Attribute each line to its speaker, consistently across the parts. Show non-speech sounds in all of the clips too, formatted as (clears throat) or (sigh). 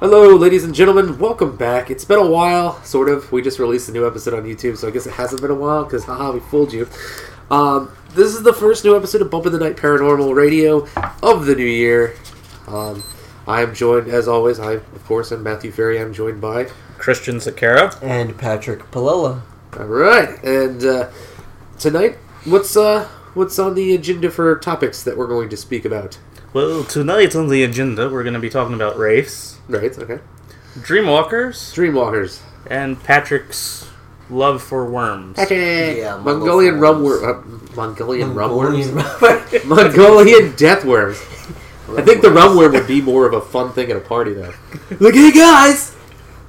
Speaker 1: Hello, ladies and gentlemen. Welcome back. It's been a while, sort of. We just released a new episode on YouTube, so I guess it hasn't been a while because haha, we fooled you. Um, this is the first new episode of Bump in the Night Paranormal Radio of the new year. Um, I am joined, as always, I of course am Matthew Ferry. I'm joined by.
Speaker 2: Christian Sakara.
Speaker 3: And Patrick Palella.
Speaker 1: All right, and uh, tonight, what's uh, what's on the agenda for topics that we're going to speak about?
Speaker 2: Well, tonight on the agenda, we're going to be talking about wraiths,
Speaker 1: Right. Okay.
Speaker 2: dreamwalkers,
Speaker 1: Dreamwalkers.
Speaker 2: and Patrick's love for worms.
Speaker 3: Yeah,
Speaker 1: Mongolian
Speaker 3: Mongol
Speaker 1: rumworm. Uh, Mongolian rumworms.
Speaker 3: Mongolian (laughs)
Speaker 1: Mongolian death worms. (laughs) I think the rum worm would be more of a fun thing at a party, though. (laughs) Like, hey guys,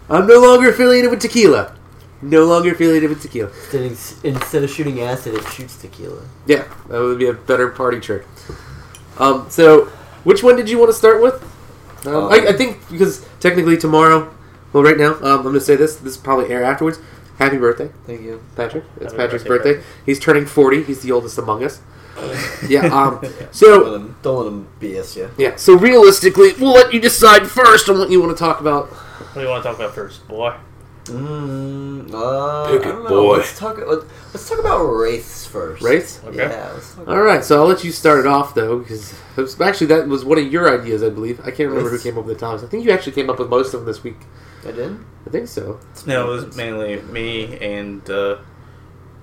Speaker 1: I'm no longer affiliated with tequila. No longer affiliated with tequila.
Speaker 3: Instead, instead of shooting acid, it shoots tequila.
Speaker 1: Yeah, that would be a better party trick. Um, so, which one did you want to start with? Um,
Speaker 3: Um,
Speaker 1: I, I think because technically tomorrow, well, right now, um, I'm going to say this. This will probably air afterwards. Happy birthday,
Speaker 3: Thank you.
Speaker 1: Patrick! It's
Speaker 2: Happy
Speaker 1: Patrick's
Speaker 2: birthday,
Speaker 1: birthday. He's turning 40. He's the oldest among us. (laughs) Yeah. Um.
Speaker 3: Don't
Speaker 1: So
Speaker 3: let him, don't let him BS you.
Speaker 1: yeah. So realistically, we'll let you decide first on what you want to talk about.
Speaker 2: What do you want to talk about first, boy?
Speaker 3: Mm, uh,
Speaker 1: Pick it,
Speaker 3: don't
Speaker 1: boy.
Speaker 3: Let's talk. Let, let's talk about wraiths first.
Speaker 1: Wraiths?
Speaker 2: Okay.
Speaker 3: Yeah. Let's talk
Speaker 1: All right. So I'll let you start it off though, because actually that was one of your ideas, I believe. I can't remember who came up with the topics. I think you actually came up with most of them this week.
Speaker 3: I did.
Speaker 1: I think so.
Speaker 2: No, it was mainly me and uh,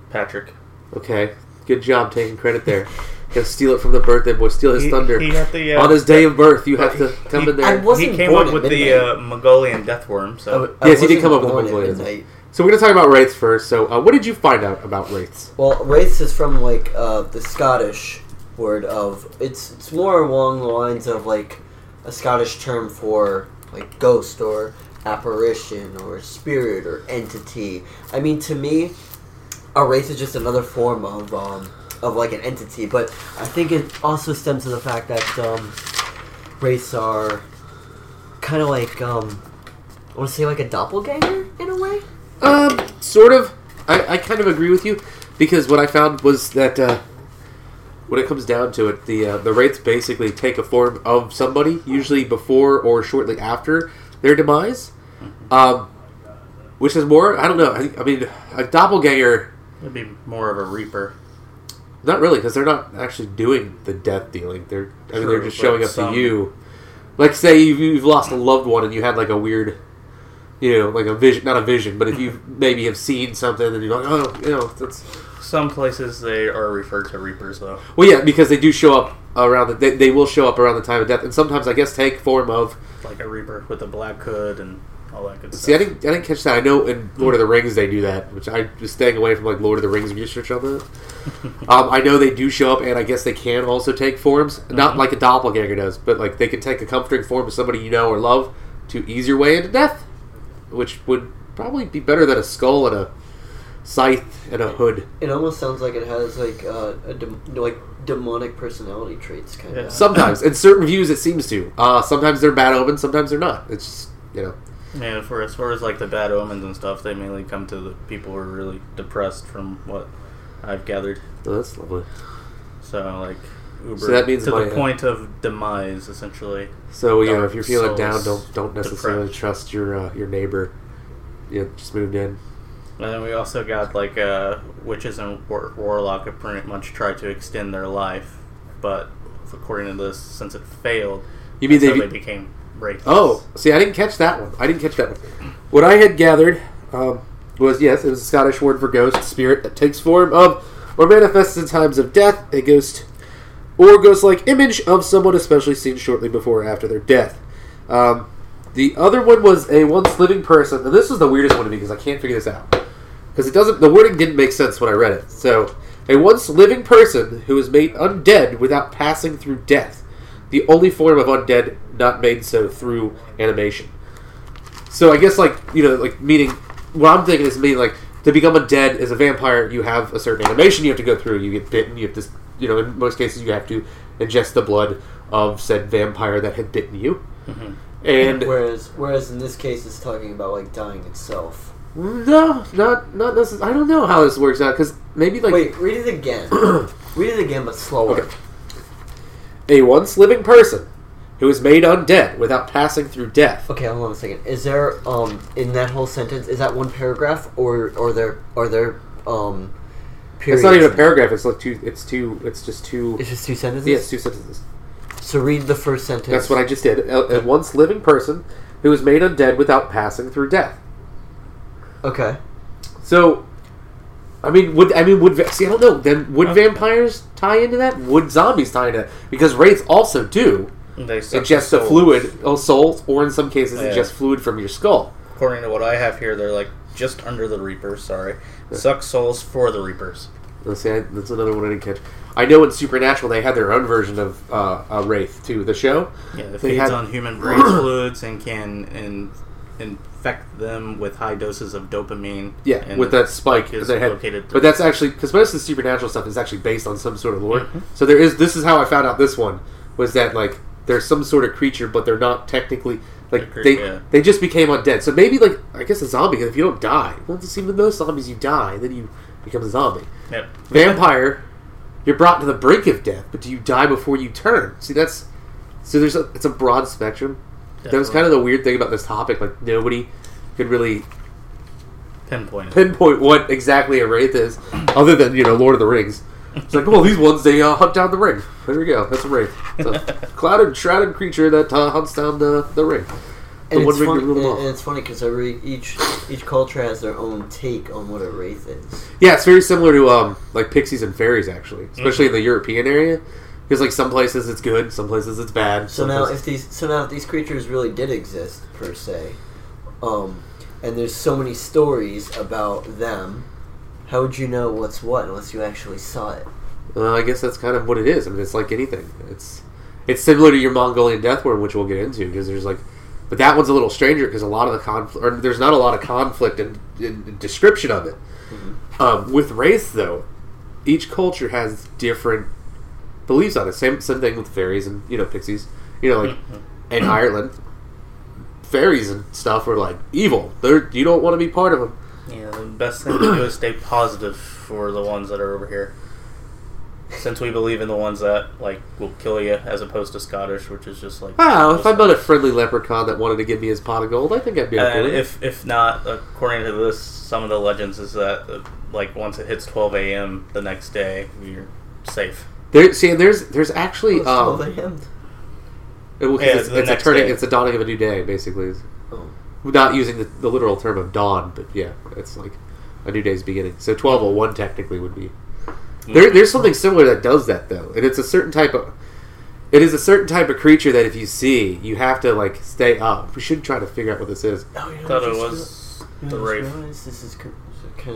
Speaker 2: Patrick.
Speaker 1: Okay. Good job taking credit there. (laughs) Gotta steal it from the birthday boy. Steal his
Speaker 2: He-
Speaker 1: thunder.
Speaker 2: He had the, uh,
Speaker 1: On his day of birth, you have to come
Speaker 2: he-
Speaker 1: in
Speaker 3: I
Speaker 1: there.
Speaker 3: wasn't
Speaker 2: he came
Speaker 3: born
Speaker 2: up
Speaker 3: at
Speaker 2: with the
Speaker 3: midnight.
Speaker 2: uh, Mongolian death worm. So
Speaker 3: I- I
Speaker 1: Yes, he did
Speaker 3: wasn't
Speaker 1: come up with
Speaker 3: born at
Speaker 1: Mongolian.
Speaker 3: midnight.
Speaker 1: So we're gonna talk about wraiths first. So uh, what did you find out about wraiths?
Speaker 3: Well, wraiths is from like uh, the Scottish word of it's it's more along the lines of like a Scottish term for like ghost or apparition or spirit or entity. I mean, to me, a wraith is just another form of um, of like an entity. But I think it also stems to the fact that um, wraiths are kind of like um, I want to say like a doppelganger in a way.
Speaker 1: Um, sort of. I, I kind of agree with you because what I found was that uh, when it comes down to it, the uh, the wraiths basically take a form of somebody, usually before or shortly after their demise. Um, which is more. I don't know. I, I mean, a doppelganger.
Speaker 2: it'd be more of a reaper.
Speaker 1: Not really, because they're not actually doing the death dealing. They're, I mean, they're just showing up
Speaker 2: some-
Speaker 1: to you. Like, say you've, you've lost a loved one and you had like a weird, you know, like a vision, not a vision, but if you (laughs) maybe have seen something and you're like, oh, you know, that's
Speaker 2: Some places they are referred to reapers, though.
Speaker 1: well, yeah, because they do show up around the, they, they will show up around the time of death, and sometimes I guess take form of.
Speaker 2: Like a reaper with a black hood and all that good stuff.
Speaker 1: See, I didn't, I didn't catch that. I know in Lord of the Rings they do that, which I was staying away from like Lord of the Rings research on that. (laughs) um, I know they do show up, and I guess they can also take forms, not
Speaker 2: Mhm.
Speaker 1: like a doppelganger does, but like they can take a comforting form of somebody you know or love to ease your way into death, which would probably be better than a skull and a scythe and a hood.
Speaker 3: It almost sounds like it has like uh, a dem- like demonic personality traits, kind of.
Speaker 1: Sometimes, in certain views, it seems to. Uh, sometimes they're bad omens, sometimes they're not. It's just you know.
Speaker 2: Yeah, for as far as like the bad omens and stuff, they mainly come to the people who are really depressed, from what I've gathered.
Speaker 1: Oh, that's lovely.
Speaker 2: So like Uber
Speaker 1: So that means
Speaker 2: to
Speaker 1: my-
Speaker 2: the point of demise, essentially.
Speaker 1: So you know, if you're feeling down, don't don't necessarily
Speaker 2: depressed.
Speaker 1: trust your uh, your neighbor. You just moved in.
Speaker 2: And then we also got like uh, witches and war- warlock have pretty much tried to extend their life, but according to this, since it failed,
Speaker 1: You mean they?
Speaker 2: how they became wraiths.
Speaker 1: oh, see, I didn't catch that one. I didn't catch that one. What I had gathered um, was yes, it was a Scottish word for ghost, spirit that takes form of or manifests in times of death, a ghost or ghost-like image of someone, especially seen shortly before or after their death. Um, the other one was a once living person, and this was the weirdest one to me because I can't figure this out because it doesn't. The wording didn't make sense when I read it. So, a once living person who is made undead without passing through death, the only form of undead not made so through animation. So I guess like you know like meaning what I'm thinking is meaning like to become a dead as a vampire you have a certain animation you have to go through. You get bitten. You have to you know in most cases you have to ingest the blood of said vampire that had bitten you.
Speaker 2: Mhm.
Speaker 1: And
Speaker 3: Whereas, whereas in this case, it's talking about like dying itself.
Speaker 1: no, not not necessarily. I don't know how this works out because maybe like
Speaker 3: Wait, read it again. (clears throat) read it again, but slower.
Speaker 1: Okay. a once living person who is made undead without passing through death.
Speaker 3: Okay, hold on a second. Is there um in that whole sentence is that one paragraph or or there are there um periods?
Speaker 1: It's not even a paragraph. It's like two. It's two. It's just two.
Speaker 3: It's just two sentences.
Speaker 1: Yeah, two sentences.
Speaker 3: So read the first sentence.
Speaker 1: That's what I just did. A, a once living person who is made undead without passing through death.
Speaker 3: Okay.
Speaker 1: So, I mean, would I mean would see? I don't know. Then would
Speaker 2: Okay.
Speaker 1: vampires tie into that? Would zombies tie into that? Because wraiths also do Ingest
Speaker 2: the
Speaker 1: fluid, oh, souls, or in some cases
Speaker 2: Yeah.
Speaker 1: ingest fluid from your skull.
Speaker 2: According to what I have here, they're like just under the Reapers. Sorry, suck souls for the Reapers.
Speaker 1: Let's see, I, that's another one I didn't catch. I know in Supernatural they had their own version of uh, a wraith too. The show.
Speaker 2: Yeah, it
Speaker 1: They
Speaker 2: feeds
Speaker 1: had-
Speaker 2: on human (clears throat) brain fluids and can in, infect them with high doses of dopamine.
Speaker 1: Yeah,
Speaker 2: and
Speaker 1: with that spike
Speaker 2: is
Speaker 1: that they had.
Speaker 2: located.
Speaker 1: But that's actually because most of the supernatural stuff is actually based on some sort of lore.
Speaker 2: Mhm.
Speaker 1: So there is. This is how I found out this one was that like there's some sort of creature, but they're not technically like
Speaker 2: They're cre-
Speaker 1: they
Speaker 2: yeah.
Speaker 1: they just became undead. So maybe like I guess a zombie if you don't die. Well, it's even those zombies you die, then you become a zombie.
Speaker 2: Yep.
Speaker 1: Vampire, you're brought to the brink of death, but do you die before you turn? See, that's so there's a it's a broad spectrum. That was kind of the weird thing about this topic. Like nobody could really
Speaker 2: pinpoint.
Speaker 1: pinpoint what exactly a wraith is, other than you know Lord of the Rings. It's like, well, these ones they uh, hunt down the ring. There we go. That's a ring. It's a (laughs) clouded, shrouded creature that uh, hunts down the, the ring. The
Speaker 3: And
Speaker 1: one
Speaker 3: it's,
Speaker 1: ring
Speaker 3: funny,
Speaker 1: to rule them
Speaker 3: and,
Speaker 1: all.
Speaker 3: and it's funny because every each each culture has their own take on what a wraith is.
Speaker 1: Yeah, it's very similar to um like pixies and fairies actually, especially in the European area. Because like some places it's good, some places it's bad.
Speaker 3: So
Speaker 1: some
Speaker 3: now,
Speaker 1: places-
Speaker 3: if these so now if these creatures really did exist per se, um, and there's so many stories about them, how would you know what's what unless you actually saw it?
Speaker 1: Uh, I guess that's kind of what it is. I mean, it's like anything. It's it's similar to your Mongolian death worm, which we'll get into because there's like, but that one's a little stranger because a lot of the conflict, or there's not a lot of conflict in, in, description of it. Um, with wraiths, though, each culture has different beliefs on it. Same same thing with fairies and you know pixies. You know, like in Ireland, fairies and stuff are like evil. They're you don't want to be part of them.
Speaker 2: Yeah, the best thing to do is stay positive for the ones that are over here. Since we believe in the ones that like will kill you, as opposed to Scottish, which is just like
Speaker 1: Ah, if I met a friendly leprechaun that wanted to give me his pot of gold, I think I'd be okay
Speaker 2: And if if not, according to this, some of the legends is that uh, like once it hits 12 a.m. the next day, you're safe.
Speaker 1: There, see, there's there's actually
Speaker 3: Oh,
Speaker 1: um,
Speaker 3: it's 12 a.m.
Speaker 1: it- well, 'cause
Speaker 2: Yeah,
Speaker 1: it's, it's a turning,
Speaker 2: day.
Speaker 1: it's a dawning of a new day, basically.
Speaker 3: Oh.
Speaker 1: Not using the, the literal term of dawn, but yeah, it's like a new day's beginning. So twelve oh one technically would be. There, there's something similar that does that though, and it's a certain type of. It is a certain type of creature that if you see, you have to like stay up. We should try to figure out what this is.
Speaker 3: Oh, you know,
Speaker 2: thought
Speaker 3: I
Speaker 2: it was
Speaker 3: real- you
Speaker 2: the
Speaker 3: know, I just
Speaker 2: Wraith.
Speaker 3: this is kind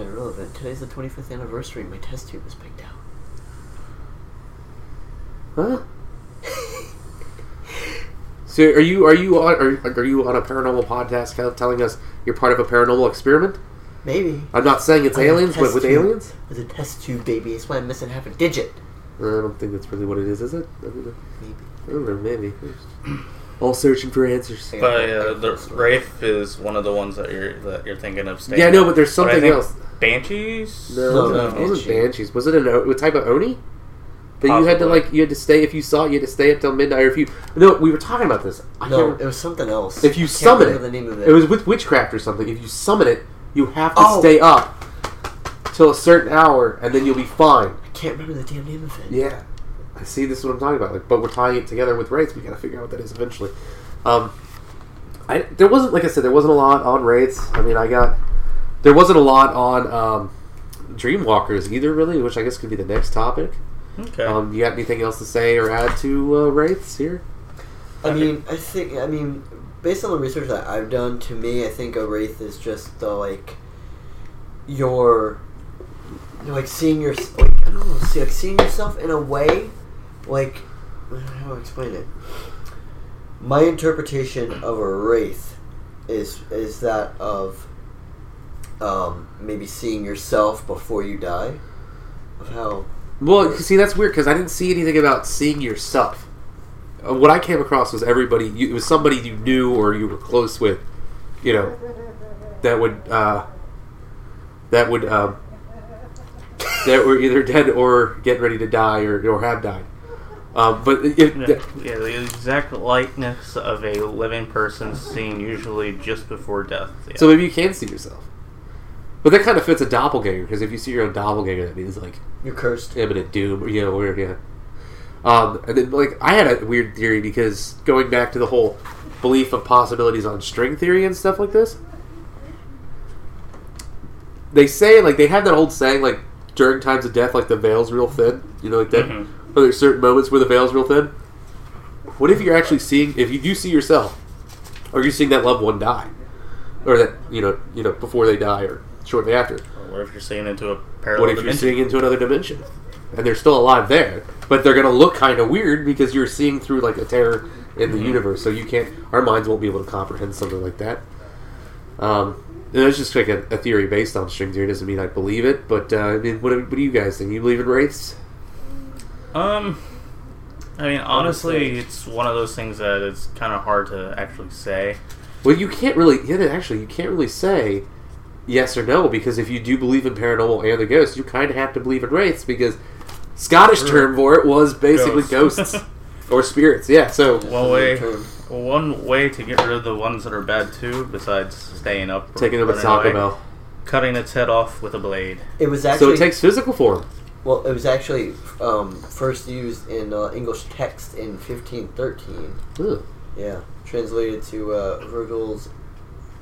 Speaker 3: of irrelevant. Today's the 25th anniversary. My test tube was picked out.
Speaker 1: Huh? (laughs) So are you are you on are, are you on a paranormal podcast kind of telling us you're part of a paranormal experiment?
Speaker 3: Maybe.
Speaker 1: I'm not saying it's
Speaker 3: I'm
Speaker 1: aliens, but with
Speaker 3: tube.
Speaker 1: aliens.
Speaker 3: It's a test tube, baby. That's why I'm missing half a digit.
Speaker 1: I don't think that's really what it is, is it? I don't know.
Speaker 3: Maybe.
Speaker 1: I don't know, maybe. All searching for answers.
Speaker 2: But uh, the Wraith is one of the ones that you're that you're thinking of staying.
Speaker 1: Yeah, I know, but there's
Speaker 2: But I
Speaker 1: something
Speaker 2: think
Speaker 1: else.
Speaker 2: Banshees.
Speaker 1: No,
Speaker 3: No,
Speaker 1: wasn't,
Speaker 3: no,
Speaker 1: it wasn't
Speaker 3: Banshee.
Speaker 1: banshees. Was it an o- what type of oni? That you had to like you had to stay if you saw it, you had to stay up till midnight. Or if you no, we were talking about this. I
Speaker 3: No, it was something else.
Speaker 1: If you
Speaker 3: I can't
Speaker 1: summon it,
Speaker 3: the name of it.
Speaker 1: It was with witchcraft or something. If you summon it, you have to
Speaker 3: Oh.
Speaker 1: stay up till a certain hour, and then you'll be fine.
Speaker 3: I can't remember the damn name of it.
Speaker 1: Yeah, I see. This is what I'm talking about. Like, but we're tying it together with wraiths. We got to figure out what that is eventually. Um, I there wasn't like I said there wasn't a lot on wraiths. I mean, I got there wasn't a lot on um, dreamwalkers either, really, which I guess could be the next topic.
Speaker 2: Okay.
Speaker 1: Um, you got anything else to say or add to uh, wraiths here?
Speaker 3: I mean, I think, I mean, based on the research that I've done, to me, I think a wraith is just the like your, you're like seeing your, like, I don't know, see, like seeing yourself in a way, like, how do I explain it? My interpretation of a wraith is is that of um, maybe seeing yourself before you die, of how
Speaker 1: Well, see, that's weird because I didn't see anything about seeing yourself. Uh, what I came across was everybody. You, it was somebody you knew or you were close with. You know, that would uh, that would um, that were either dead or getting ready to die or, or have died. Um, but if,
Speaker 2: Yeah, yeah, the exact likeness of a living person seen usually just before death. Yeah.
Speaker 1: so maybe you can see yourself. But that kind of fits a doppelganger because if you see your own doppelganger, that means like
Speaker 3: You're cursed.
Speaker 1: imminent doom, or you know, or yeah. Um, and then like I had a weird theory because going back to the whole belief of possibilities on string theory and stuff like this, they say like they have that old saying like during times of death, like the veil's real thin. You know, like that.
Speaker 2: Mhm.
Speaker 1: Are there certain moments where the veil's real thin? What if you're actually seeing? If you do see yourself, or you're seeing that loved one die, or that you know, you know, before they die or shortly after.
Speaker 2: Or what if you're seeing into a parallel
Speaker 1: What if you're
Speaker 2: dimension?
Speaker 1: seeing into another dimension? And they're still alive there, but they're going to look kind of weird because you're seeing through like a tear in the
Speaker 2: Mhm.
Speaker 1: universe. So you can't, our minds won't be able to comprehend something like that. Um, and it's just like a, a theory based on string theory. Doesn't mean I believe it, but uh, I mean, what, do- what do you guys think? You believe in wraiths?
Speaker 2: Um, I mean, honestly, it's one of those things that it's kind of hard to actually say.
Speaker 1: Well, you can't really. Yeah, actually, you can't really say yes or no because if you do believe in paranormal and the ghosts, you kind of have to believe in wraiths because Scottish term for it was basically
Speaker 2: Ghosts.
Speaker 1: ghosts (laughs) or spirits. Yeah, so
Speaker 2: One way, one way to get rid of the ones that are bad too, besides staying up,
Speaker 1: taking them a
Speaker 2: running
Speaker 1: Taco
Speaker 2: away,
Speaker 1: Bell.
Speaker 2: cutting its head off with a blade.
Speaker 3: It was actually So
Speaker 1: it takes physical form.
Speaker 3: well. It was actually um, first used in uh, English text in 1513.
Speaker 1: Ugh.
Speaker 3: Yeah, translated to uh, Virgil's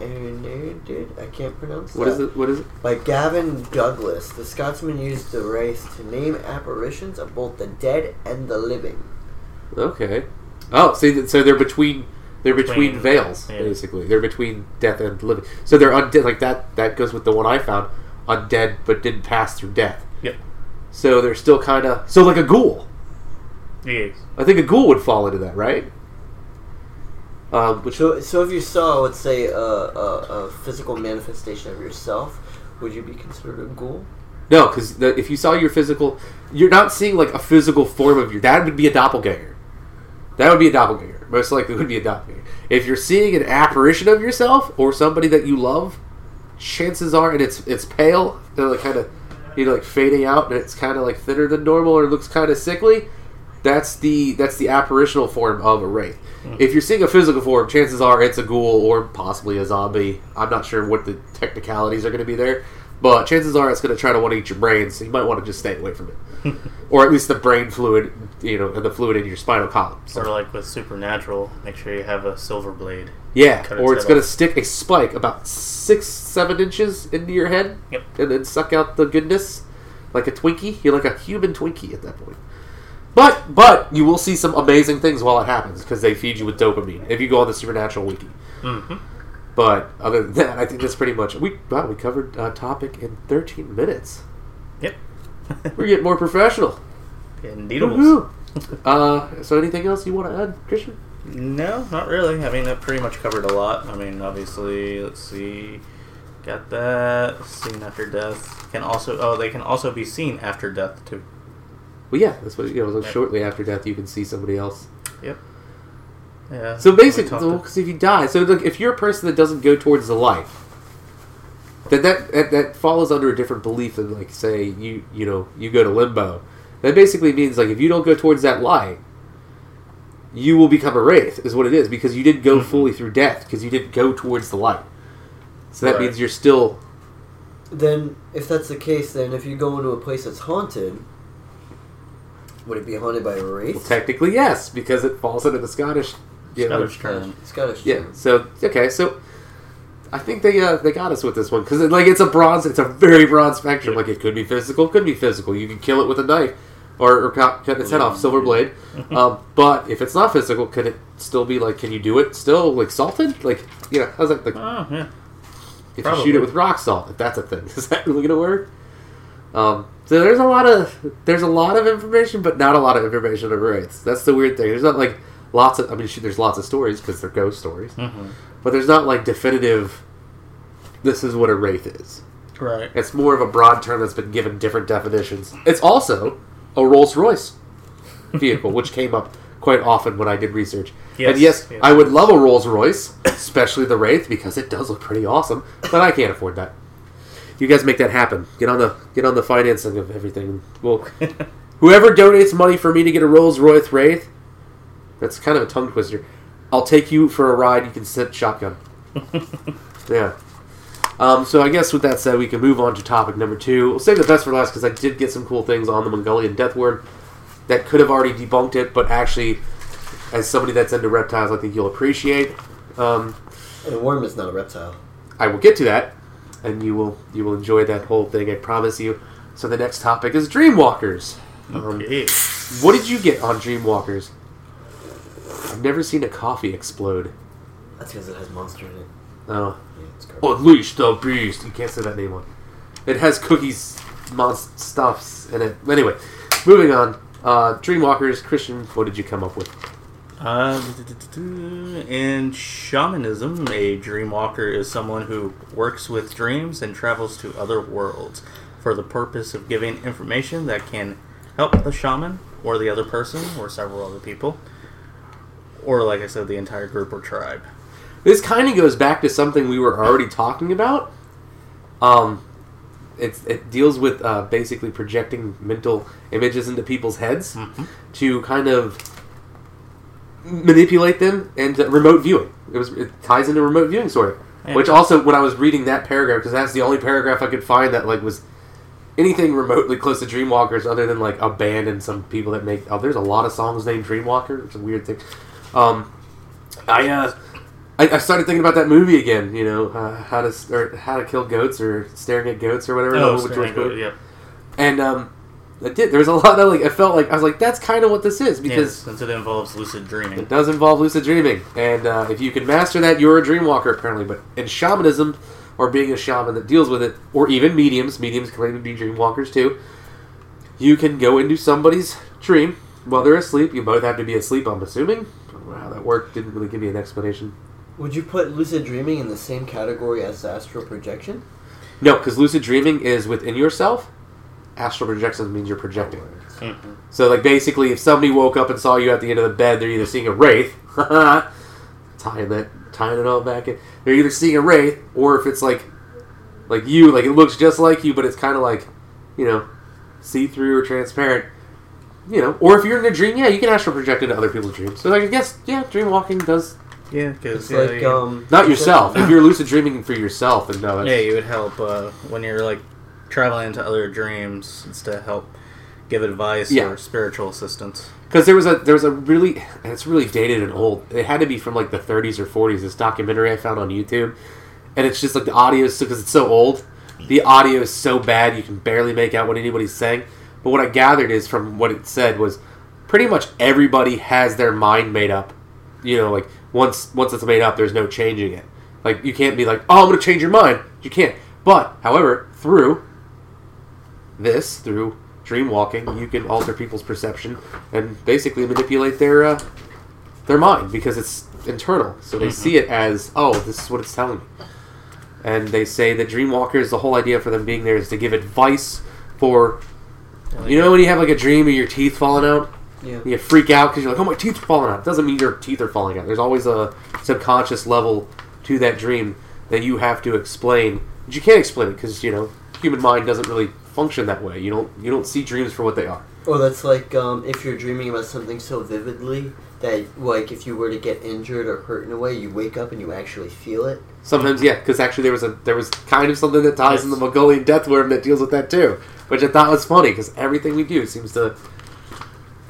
Speaker 3: Aeneid. I can't pronounce
Speaker 1: What
Speaker 3: that.
Speaker 1: is it? What is it?
Speaker 3: By Gavin Douglas, the Scotsman used the wraith to name apparitions of both the dead and the living.
Speaker 1: Okay. Oh, see, th- so they're between they're between,
Speaker 2: Between-
Speaker 1: veils,
Speaker 2: yeah.
Speaker 1: basically. They're between death and living. So they're undead. Like that. That goes with the one I found. Undead, but didn't pass through death.
Speaker 2: Yep.
Speaker 1: So they're still kind of so like a ghoul.
Speaker 2: Yes.
Speaker 1: I think a ghoul would fall into that, right? Um, which
Speaker 3: So, so if you saw, let's say, a, a, a physical manifestation of yourself, would you be considered a ghoul?
Speaker 1: no, because if you saw your physical, you're not seeing like a physical form of your. That would be a doppelganger. That would be a doppelganger. Most likely, would be a doppelganger. If you're seeing an apparition of yourself or somebody that you love, chances are, and it's it's pale, they're like kind of, you know, like fading out, and it's kind of like thinner than normal, or looks kind of sickly. That's the that's the apparitional form of a wraith. Hmm. If you're seeing a physical form, chances are it's a ghoul or possibly a zombie. I'm not sure what the technicalities are going to be there, but chances are it's going to try to want to eat your brain, so you might want to just stay away from it, (laughs) or at least the brain fluid, you know, and the fluid in your spinal column. So,
Speaker 2: Sort of like with Supernatural, make sure you have a silver blade.
Speaker 1: yeah,
Speaker 2: cut
Speaker 1: or
Speaker 2: its
Speaker 1: it's going to stick a spike about six, seven inches into your head,
Speaker 2: Yep.
Speaker 1: and then suck out the goodness like a Twinkie. You're like a human Twinkie at that point. But but you will see some amazing things while it happens because they feed you with dopamine if you go on the Supernatural wiki.
Speaker 2: Mm-hmm.
Speaker 1: But other than that, I think that's pretty much we. Wow, we covered a topic in 13 minutes.
Speaker 2: Yep. (laughs)
Speaker 1: We're getting more professional.
Speaker 2: Indeed.
Speaker 1: Uh, so anything else you want to add, Christian?
Speaker 2: No, not really. I mean, that pretty much covered a lot. I mean, obviously, let's see. Got that. Seen after death. Can also, oh, they can also be seen after death, too.
Speaker 1: Well, yeah, that's what you know.
Speaker 2: Yeah.
Speaker 1: Shortly after death, you can see somebody else.
Speaker 2: Yep. Yeah.
Speaker 1: So basically,
Speaker 2: talked to-
Speaker 1: because if you die, so look, if you're a person that doesn't go towards the light, then that, that that follows under a different belief than like say you you know you go to limbo. That basically means like if you don't go towards that light, you will become a wraith, is what it is, because you didn't go
Speaker 2: Mhm.
Speaker 1: fully through death because you didn't go towards the light. So that
Speaker 2: Right.
Speaker 1: means you're still
Speaker 3: Then, if that's the case, then if you go into a place that's haunted, would it be haunted by a wraith?
Speaker 1: well, technically yes, because it falls under the Scottish. You know,
Speaker 2: Scottish term.
Speaker 3: Scottish.
Speaker 1: Yeah. So okay. So I think they uh, they got us with this one because like it's a bronze. It's a very broad spectrum. Like it could be physical, could be physical. You can kill it with a knife, or, or cut, cut its head off, silver blade. (laughs) um, but if it's not physical, could it still be like? Can you do it still like salted? Like you know, how's that? Like
Speaker 2: Oh, yeah.
Speaker 1: if
Speaker 2: probably.
Speaker 1: you shoot it with rock salt, if that's a thing, (laughs) is that really gonna work? Um, so there's a lot of there's a lot of information, but not a lot of information of wraiths. That's the weird thing. There's not like lots of. I mean, shoot, there's lots of stories because they're ghost stories.
Speaker 2: Mm-hmm.
Speaker 1: But there's not like definitive. This is what a wraith is.
Speaker 2: Right.
Speaker 1: It's more of a broad term that's been given different definitions. It's also a Rolls Royce vehicle, which came up quite often when I did research.
Speaker 2: Yes,
Speaker 1: and yes,
Speaker 2: yes.
Speaker 1: I would love a Rolls Royce, especially the Wraith, because it does look pretty awesome. But I can't afford that. You guys make that happen. Get on the get on the financing of everything. We'll (laughs) Whoever donates money for me to get a Rolls Royce Wraith, that's kind of a tongue twister. I'll take you for a ride. You can sit shotgun. (laughs) yeah. Um, so I guess with that said, we can move on to topic number two. We'll save the best for last because I did get some cool things on the Mongolian Death Worm that could have already debunked it, but actually, as somebody that's into reptiles, I think you'll appreciate. Um,
Speaker 3: And a worm is not a reptile.
Speaker 1: I will get to that, and you will you will enjoy that whole thing. I promise you. So the next topic is Dreamwalkers. Um, what did you get on Dreamwalkers? I've never seen a coffee explode.
Speaker 3: That's because it has monster in it.
Speaker 1: Oh,
Speaker 3: Yeah, it's
Speaker 1: unleash the beast! You can't say that name one. It has cookies, monster stuffs in it. Anyway, moving on. Uh, Dreamwalkers, Christian, what did you come up with?
Speaker 2: Uh, in shamanism, a dreamwalker is someone who works with dreams and travels to other worlds for the purpose of giving information that can help the shaman or the other person or several other people, or like I said, the entire group or tribe.
Speaker 1: This kind of goes back to something we were already talking about. Um, it deals with uh, basically projecting mental images into people's heads
Speaker 2: Mhm.
Speaker 1: to kind of manipulate them and uh, remote viewing. It was it ties into remote viewing sort of. Which also, when I was reading that paragraph, because that's the only paragraph I could find that like was anything remotely close to Dreamwalkers, other than like a band and some people that make. Oh, there's a lot of songs named Dreamwalker. It's a weird thing. Um, I uh, I, I started thinking about that movie again. You know, uh, how to or how to kill goats or staring at goats or whatever.
Speaker 2: Oh,
Speaker 1: the one with George
Speaker 2: staring at-
Speaker 1: Clooney.
Speaker 2: yep.
Speaker 1: And um, I did. There was a lot of like. I felt like I was like, that's kind of what this is
Speaker 2: Yes,
Speaker 1: because
Speaker 2: since it involves lucid dreaming.
Speaker 1: it does involve lucid dreaming, and uh, if you can master that, you're a dreamwalker apparently. But in shamanism, or being a shaman that deals with it, or even mediums, mediums claim to be dreamwalkers too. You can go into somebody's dream while they're asleep. You both have to be asleep, I'm assuming. I don't know how that worked. Didn't really give me an explanation.
Speaker 3: Would you put lucid dreaming in the same category as astral projection?
Speaker 1: No, because lucid dreaming is within yourself. Astral projection means you're projecting.
Speaker 2: Mhm.
Speaker 1: So, like, basically, if somebody woke up and saw you at the end of the bed, they're either seeing a wraith, (laughs) tying that, tying it all back in. They're either seeing a wraith, or if it's like, like you, like it looks just like you, but it's kind of like, you know, see through or transparent. You know, or if you're in a dream, yeah, you can astral project into other people's dreams. So, like, I guess, yeah, dream walking does
Speaker 2: Yeah, because
Speaker 3: It's
Speaker 2: yeah,
Speaker 3: like
Speaker 2: you,
Speaker 3: um.
Speaker 1: not yourself. if you're lucid dreaming for yourself, and no, that's,
Speaker 2: yeah, you would help uh, when you're like traveling into other dreams. It's to help give advice
Speaker 1: Yeah.
Speaker 2: or spiritual assistance.
Speaker 1: Because there was a there was a really and it's really dated and old. It had to be from like the 30s or 40s. This documentary I found on YouTube, and it's just like the audio is because it's so old. The audio is so bad you can barely make out what anybody's saying. But what I gathered is from what it said was pretty much everybody has their mind made up. You know, like once once it's made up, there's no changing it. Like you can't be like, oh, I'm going to change your mind. You can't. But however, through this, through dream walking, you can alter people's perception and basically manipulate their uh, their mind because it's internal. So they see it as, oh, this is what it's telling me. And they say that dreamwalkers, the whole idea for them being there is to give advice for, you know, when you have like a dream of your teeth falling out,
Speaker 3: Yeah.
Speaker 1: you freak out because you're like, oh, my teeth are falling out. It doesn't mean your teeth are falling out. There's always a subconscious level to that dream that you have to explain. But you can't explain it because you know human mind doesn't really function that way. You don't you don't see dreams for what they are.
Speaker 3: Or that's like um, if you're dreaming about something so vividly that, like, if you were to get injured or hurt in a way, you wake up and you actually feel it.
Speaker 1: Sometimes, yeah, because actually there was a there was kind of something that ties in the
Speaker 2: Yes.
Speaker 1: Mongolian death worm that deals with that too, which I thought was funny because everything we do seems to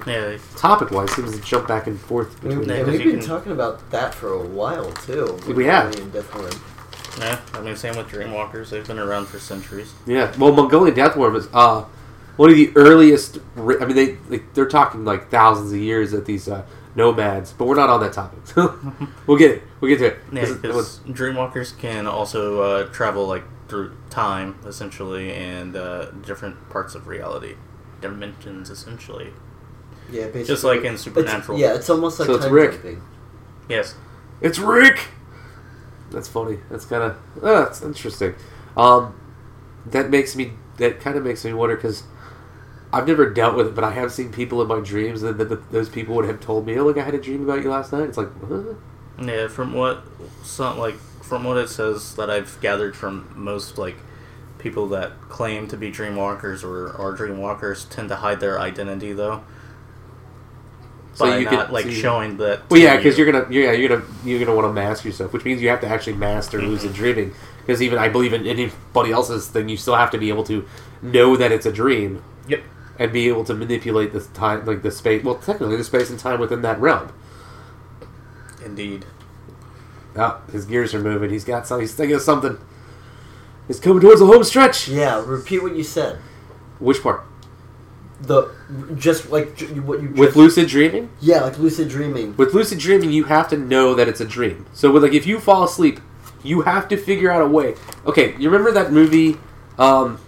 Speaker 2: Yeah,
Speaker 1: topic wise seems to jump back and forth between.
Speaker 2: Yeah,
Speaker 3: and
Speaker 2: 'cause
Speaker 3: we've been
Speaker 2: can-
Speaker 3: talking about that for a while too.
Speaker 1: We have.
Speaker 3: Alien Death Worm.
Speaker 2: Yeah. I mean, same with dreamwalkers. They've been around for centuries.
Speaker 1: Yeah, well, Mongolian death worm is uh, one of the earliest. ri- I mean, they like, they're talking like thousands of years at these uh, nomads, but we're not on that topic. (laughs) we'll get it. We'll get to it.
Speaker 2: Yeah,
Speaker 1: This it was-
Speaker 2: because dreamwalkers can also uh, travel like through time, essentially, and uh, different parts of reality, dimensions, essentially.
Speaker 3: Yeah, basically.
Speaker 2: Just like in
Speaker 3: It's-
Speaker 2: Supernatural.
Speaker 3: yeah, it's almost like
Speaker 1: So it's
Speaker 3: time
Speaker 1: Rick.
Speaker 3: jumping.
Speaker 2: Yes.
Speaker 1: It's Rick. That's funny. That's kind of uh, that's interesting. Um, that makes me. That kind of makes me wonder because I've never dealt with it, but I have seen people in my dreams that, that, that those people would have told me, "Oh, look, I had a dream about you last night." It's like, huh?
Speaker 2: Yeah, from what some like from what it says that I've gathered from most like people that claim to be dreamwalkers or are dreamwalkers tend to hide their identity though.
Speaker 1: So
Speaker 2: by
Speaker 1: you
Speaker 2: not
Speaker 1: could-
Speaker 2: like
Speaker 1: so you-
Speaker 2: showing that.
Speaker 1: Well, yeah, because
Speaker 2: you.
Speaker 1: you're gonna, yeah, you're gonna, you're gonna want to mask yourself, which means you have to actually master lucid dreaming. Because even I believe in anybody else's thing, you still have to be able to know that it's a dream
Speaker 2: Yep.
Speaker 1: and be able to manipulate the time, like the space. Well, technically, the space and time within that realm.
Speaker 2: Indeed.
Speaker 1: Ah, his gears are moving. He's got something. He's thinking of something. He's coming towards the home stretch.
Speaker 3: Yeah, repeat what you said.
Speaker 1: Which part?
Speaker 3: The just like j- what you
Speaker 1: With
Speaker 3: just,
Speaker 1: lucid dreaming.
Speaker 3: yeah, like lucid dreaming.
Speaker 1: With lucid dreaming, you have to know that it's a dream. So, with like, if you fall asleep, you have to figure out a way. Okay, you remember that movie? Um,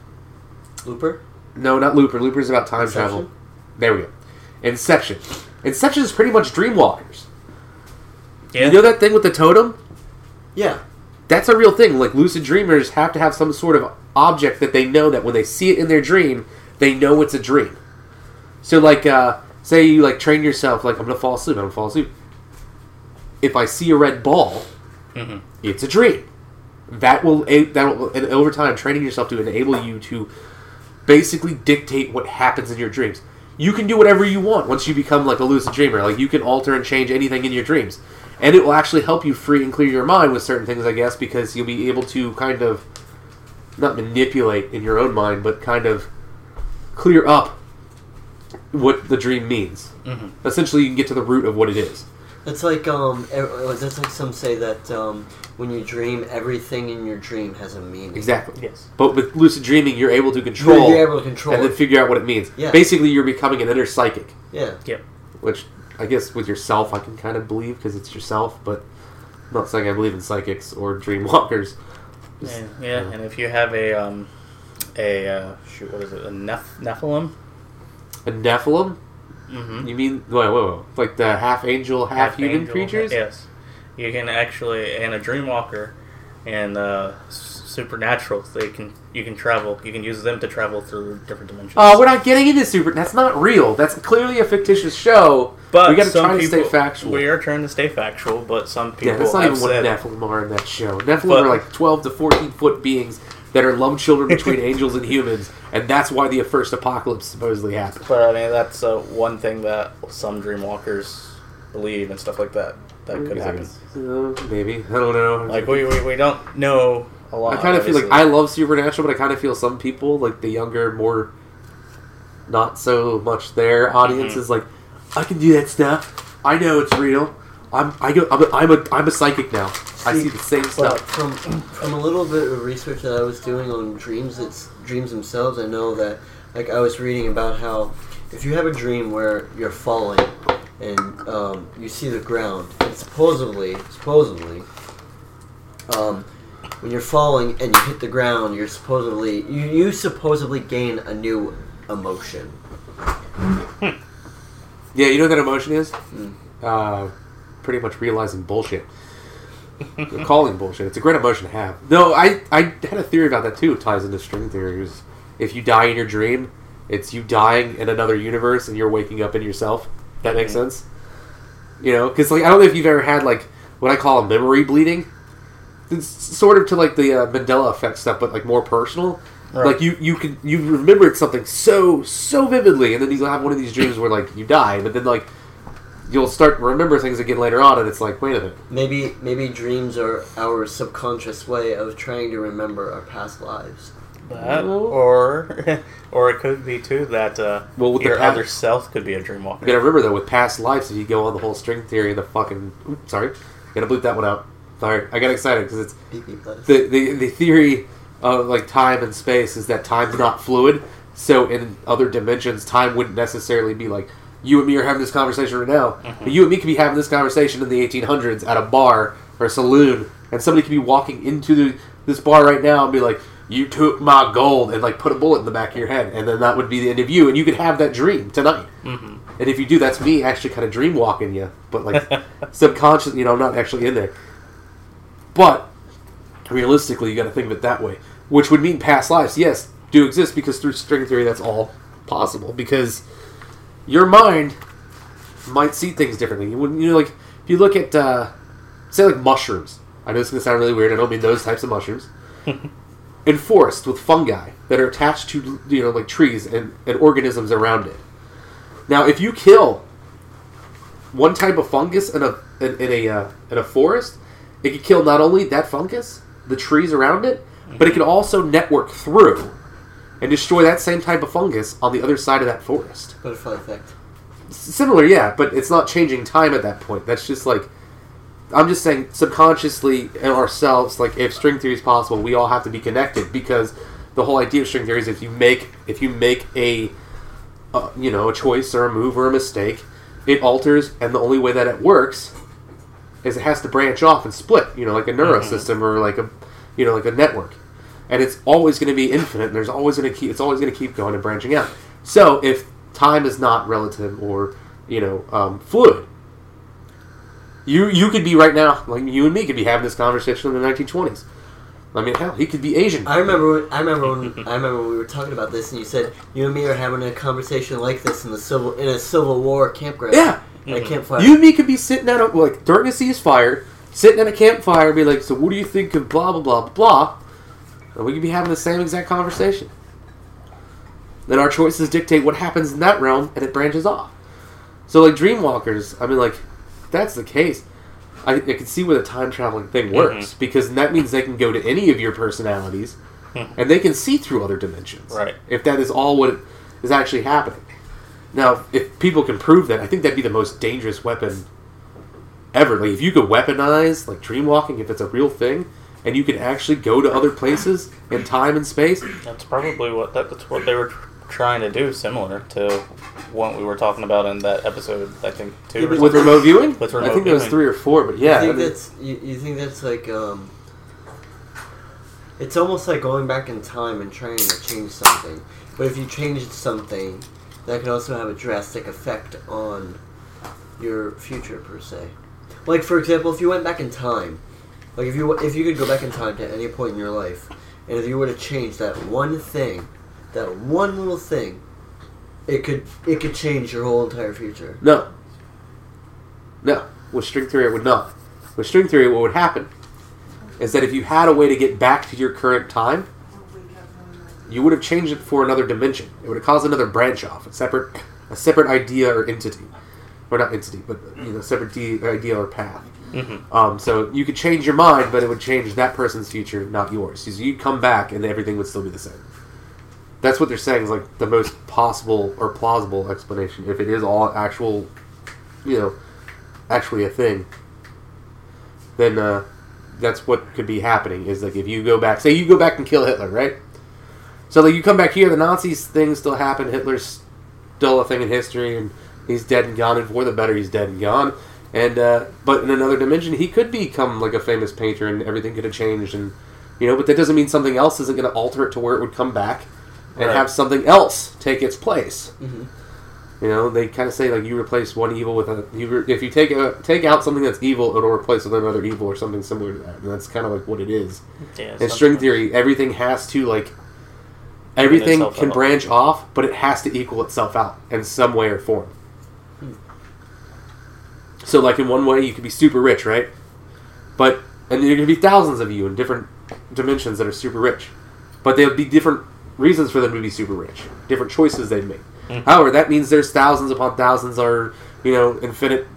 Speaker 3: Looper.
Speaker 1: no, not Looper. Looper's about time
Speaker 3: Inception?
Speaker 1: travel. There we go. Inception. Inception is pretty much dreamwalkers.
Speaker 2: Yeah.
Speaker 1: You know that thing with the totem?
Speaker 3: Yeah.
Speaker 1: That's a real thing. Like lucid dreamers have to have some sort of object that they know that when they see it in their dream, they know it's a dream. So like uh say you like train yourself like I'm gonna fall asleep, I'm gonna fall asleep. If I see a red ball,
Speaker 2: Mhm.
Speaker 1: it's a dream. That will that will and over time training yourself to enable you to basically dictate what happens in your dreams. You can do whatever you want once you become like a lucid dreamer. Like you can alter and change anything in your dreams. And it will actually help you free and clear your mind with certain things, I guess, because you'll be able to kind of not manipulate in your own mind, but kind of clear up what the dream means.
Speaker 2: Mhm.
Speaker 1: Essentially, you can get to the root of what it is.
Speaker 3: That's like um. uh, That's like some say that um. When you dream, everything in your dream has a meaning.
Speaker 1: Exactly.
Speaker 2: Yes.
Speaker 1: But with lucid dreaming, you're able to control
Speaker 3: You're, you're able to control
Speaker 1: and then figure out what it means.
Speaker 3: Yeah.
Speaker 1: Basically, you're becoming an inner psychic,
Speaker 3: Yeah.
Speaker 1: which I guess with yourself, I can kind of believe because it's yourself, but I'm not saying I believe in psychics or dream walkers.
Speaker 2: And, yeah, and if you have a um, a uh, shoot, what is it? A neph- Nephilim.
Speaker 1: A Nephilim?
Speaker 2: Mm-hmm.
Speaker 1: You mean wait, wait, wait, like the half angel, half, human creatures?
Speaker 2: Yes, you can actually, and a dreamwalker, and uh, supernatural. They can you can travel. You can use them to travel through different dimensions.
Speaker 1: Oh, we're not getting into super. That's not real. That's clearly a fictitious show.
Speaker 2: but
Speaker 1: we got to try to stay factual.
Speaker 2: We are trying to stay factual, but some people
Speaker 1: yeah, that's not even what Nephilim are in that show. Nephilim
Speaker 2: But-
Speaker 1: are like 12 to 14 foot beings that are love children (laughs) between angels and humans, and that's why the first apocalypse supposedly happened.
Speaker 2: But I mean, that's uh, one thing that some dreamwalkers believe and stuff like that. That could happen.
Speaker 1: Uh, maybe I don't know.
Speaker 2: Like we, we, we don't know a lot.
Speaker 1: I kind of feel like I love supernatural, but I kind of feel some people, like the younger, more not so much their audience,
Speaker 2: Mhm.
Speaker 1: is like, I can do that stuff. I know it's real. I'm I go. I'm a, I'm a, I'm a psychic now. I see the same
Speaker 3: But
Speaker 1: stuff.
Speaker 3: from from a little bit of research that I was doing on dreams, it's dreams themselves. I know that like I was reading about how if you have a dream where you're falling and um, you see the ground, and supposedly supposedly um, when you're falling and you hit the ground, you're supposedly you, you supposedly gain a new emotion.
Speaker 1: Yeah, you know what that emotion is?
Speaker 3: Mm.
Speaker 1: Uh, pretty much realizing bullshit. You're (laughs) calling bullshit. It's a great emotion to have. No, I, I had a theory about that too. It ties into string theories. If you die in your dream, it's you dying in another universe and you're waking up in yourself. That makes sense? You know? Because, like, I don't know if you've ever had, like, what I call a memory bleeding. It's sort of to, like, the uh, Mandela effect stuff, but, like, more personal.
Speaker 2: Right.
Speaker 1: Like you, you can you remembered something so so vividly, and then you have one of these dreams where like you die, but then like you'll start to remember things again later on, and it's like, wait a minute,
Speaker 3: Maybe maybe dreams are our subconscious way of trying to remember our past lives.
Speaker 2: that, or (laughs) or it could be too that uh,
Speaker 1: Well, with the
Speaker 2: your
Speaker 1: pa-
Speaker 2: other self could be a dreamwalker.
Speaker 1: you gotta remember though with past lives, if you go on the whole string theory, the fucking oops, sorry, gotta bleep that one out. Sorry, I got excited because it's
Speaker 3: Beep, beep, let us-
Speaker 1: the, the the theory of like time and space is that time's not fluid. So in other dimensions, time wouldn't necessarily be like you and me are having this conversation right now. But you and me could be having this conversation in the 1800s at a bar or a saloon, and somebody could be walking into the, this bar right now and be like, "You took my gold," and like put a bullet in the back of your head, and then that would be the end of you, and you could have that dream tonight.
Speaker 2: hmm
Speaker 1: And if you do, that's me actually kind of dream walking you, but like (laughs) subconscious, you know, I'm not actually in there. But realistically, you got to think of it that way, which would mean past lives, yes, do exist because through string theory, that's all possible. Because your mind might see things differently. You wouldn't, you know, like if you look at, uh, say, like mushrooms. I know it's gonna sound really weird. I don't mean those types of mushrooms. (laughs) enforced with fungi that are attached to you know like trees and, and organisms around it. Now, if you kill one type of fungus in a in, in a uh, in a forest, it can kill not only that fungus, the trees around it, but it can also network through and destroy that same type of fungus on the other side of that forest.
Speaker 3: Butterfly effect.
Speaker 1: S- Similar, yeah, but it's not changing time at that point. That's just like I'm just saying subconsciously in ourselves, like if string theory is possible, we all have to be connected because the whole idea of string theory is if you make if you make a uh, you know a choice or a move or a mistake, it alters, and the only way that it works is it has to branch off and split. You know, like a neurosystem or like a you know like a network, and it's always going to be infinite. And there's always going to keep it's always going to keep going and branching out. So if time is not relative or you know um, fluid, you you could be right now like you and me could be having this conversation in the 1920s. I mean, hell, he could be Asian.
Speaker 3: I remember. When, I remember when. (laughs) I remember when we were talking about this, and you said you and me are having a conversation like this in the civil in a Civil War campground.
Speaker 1: yeah,
Speaker 3: at a campfire.
Speaker 1: You and me could be sitting at a like during a ceasefire, sitting at a campfire, and be like, "So what do you think of blah blah blah blah?" And we could be having the same exact conversation. Then our choices dictate what happens in that realm, and it branches off. So like Dreamwalkers, I mean, like that's the case. I, I can see where the time traveling thing mm-hmm. works because that means they can go to any of your personalities, mm-hmm. and they can see through other dimensions.
Speaker 2: Right.
Speaker 1: If that is all what is actually happening. Now, if people can prove that, I think that'd be the most dangerous weapon ever. Like, if you could weaponize, like, dreamwalking, if it's a real thing, and you can actually go to other places in time and space,
Speaker 2: That's probably what that, that's what they were trying to do, similar to what we were talking about in that episode. I think two.
Speaker 3: Yeah,
Speaker 1: with
Speaker 2: something.
Speaker 1: remote viewing?
Speaker 2: With
Speaker 1: I
Speaker 2: remote
Speaker 1: think there was three or four, but yeah.
Speaker 3: you think
Speaker 1: I mean-
Speaker 3: that's you, you think that's like um. It's almost like going back in time and trying to change something, but if you change something, that could also have a drastic effect on your future per se. Like for example, if you went back in time, like if you if you could go back in time to any point in your life, and if you were to change that one thing, that one little thing, it could it could change your whole entire future.
Speaker 1: No. No. With string theory, it would not. With string theory, what would happen is that if you had a way to get back to your current time, you would have changed it for another dimension. It would have caused another branch off, a separate, a separate idea or entity, or not entity, but you know, separate de- idea or path.
Speaker 2: Mhm.
Speaker 1: Um, so you could change your mind, but it would change that person's future, not yours. So you'd come back, and everything would still be the same. That's what they're saying is like the most possible or plausible explanation. If it is all actual, you know, actually a thing, then uh, that's what could be happening. Is like if you go back, say you go back and kill Hitler, right? So like you come back here, the Nazis thing still happened. Hitler's still a thing in history, and he's dead and gone. And for the better, he's dead and gone. And uh, but in another dimension, he could become like a famous painter, and everything could have changed. And you know, but that doesn't mean something else isn't going to alter it to where it would come back and
Speaker 2: Right.
Speaker 1: have something else take its place.
Speaker 3: Mhm.
Speaker 1: You know, they kind of say like you replace one evil with a you re- if you take a, take out something that's evil, it'll replace with another evil or something similar to that. And that's kind of like what it is.
Speaker 2: Yeah,
Speaker 1: In string theory, everything has to like everything can branch off, but it has to equal itself out in some way or form. So, like in one way, you could be super rich, right? But and there could be thousands of you in different dimensions that are super rich, but there'll be different reasons for them to be super rich, different choices they'd make.
Speaker 2: Mhm.
Speaker 1: However, that means there's thousands upon thousands, or you know, infinite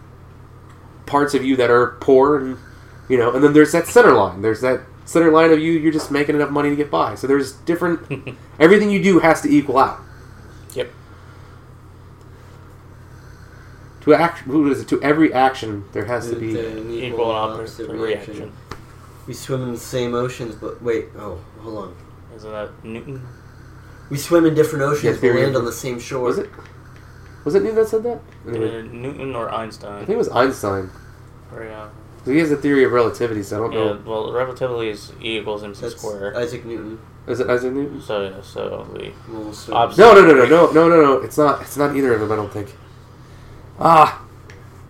Speaker 1: parts of you that are poor, and you know, and then there's that center line. There's that center line of you. You're just making enough money to get by. So there's different. (laughs) everything you do has to equal out.
Speaker 2: Yep.
Speaker 1: To act, who is it? To every action, there has to be.
Speaker 3: An
Speaker 2: Equal and opposite reaction.
Speaker 3: We swim in the same oceans, but wait. Oh, hold on.
Speaker 2: Isn't that Newton?
Speaker 3: We swim in different oceans,
Speaker 1: Yeah,
Speaker 3: but land
Speaker 1: of-
Speaker 3: on the same shore.
Speaker 1: Was it? Was it Newton that said that?
Speaker 2: Uh, Newton or Einstein?
Speaker 1: I think it was Einstein.
Speaker 2: Or, yeah.
Speaker 1: He has a theory of relativity, so I don't
Speaker 2: Yeah,
Speaker 1: know.
Speaker 2: well, relativity is E equals mc
Speaker 3: That's
Speaker 2: squared.
Speaker 3: Isaac Newton.
Speaker 1: Is it Isaac Newton?
Speaker 2: So yeah, so we
Speaker 3: We'll
Speaker 1: No, no, no, no, no, no, no, no. It's not. It's not either of them. I don't think. Ah,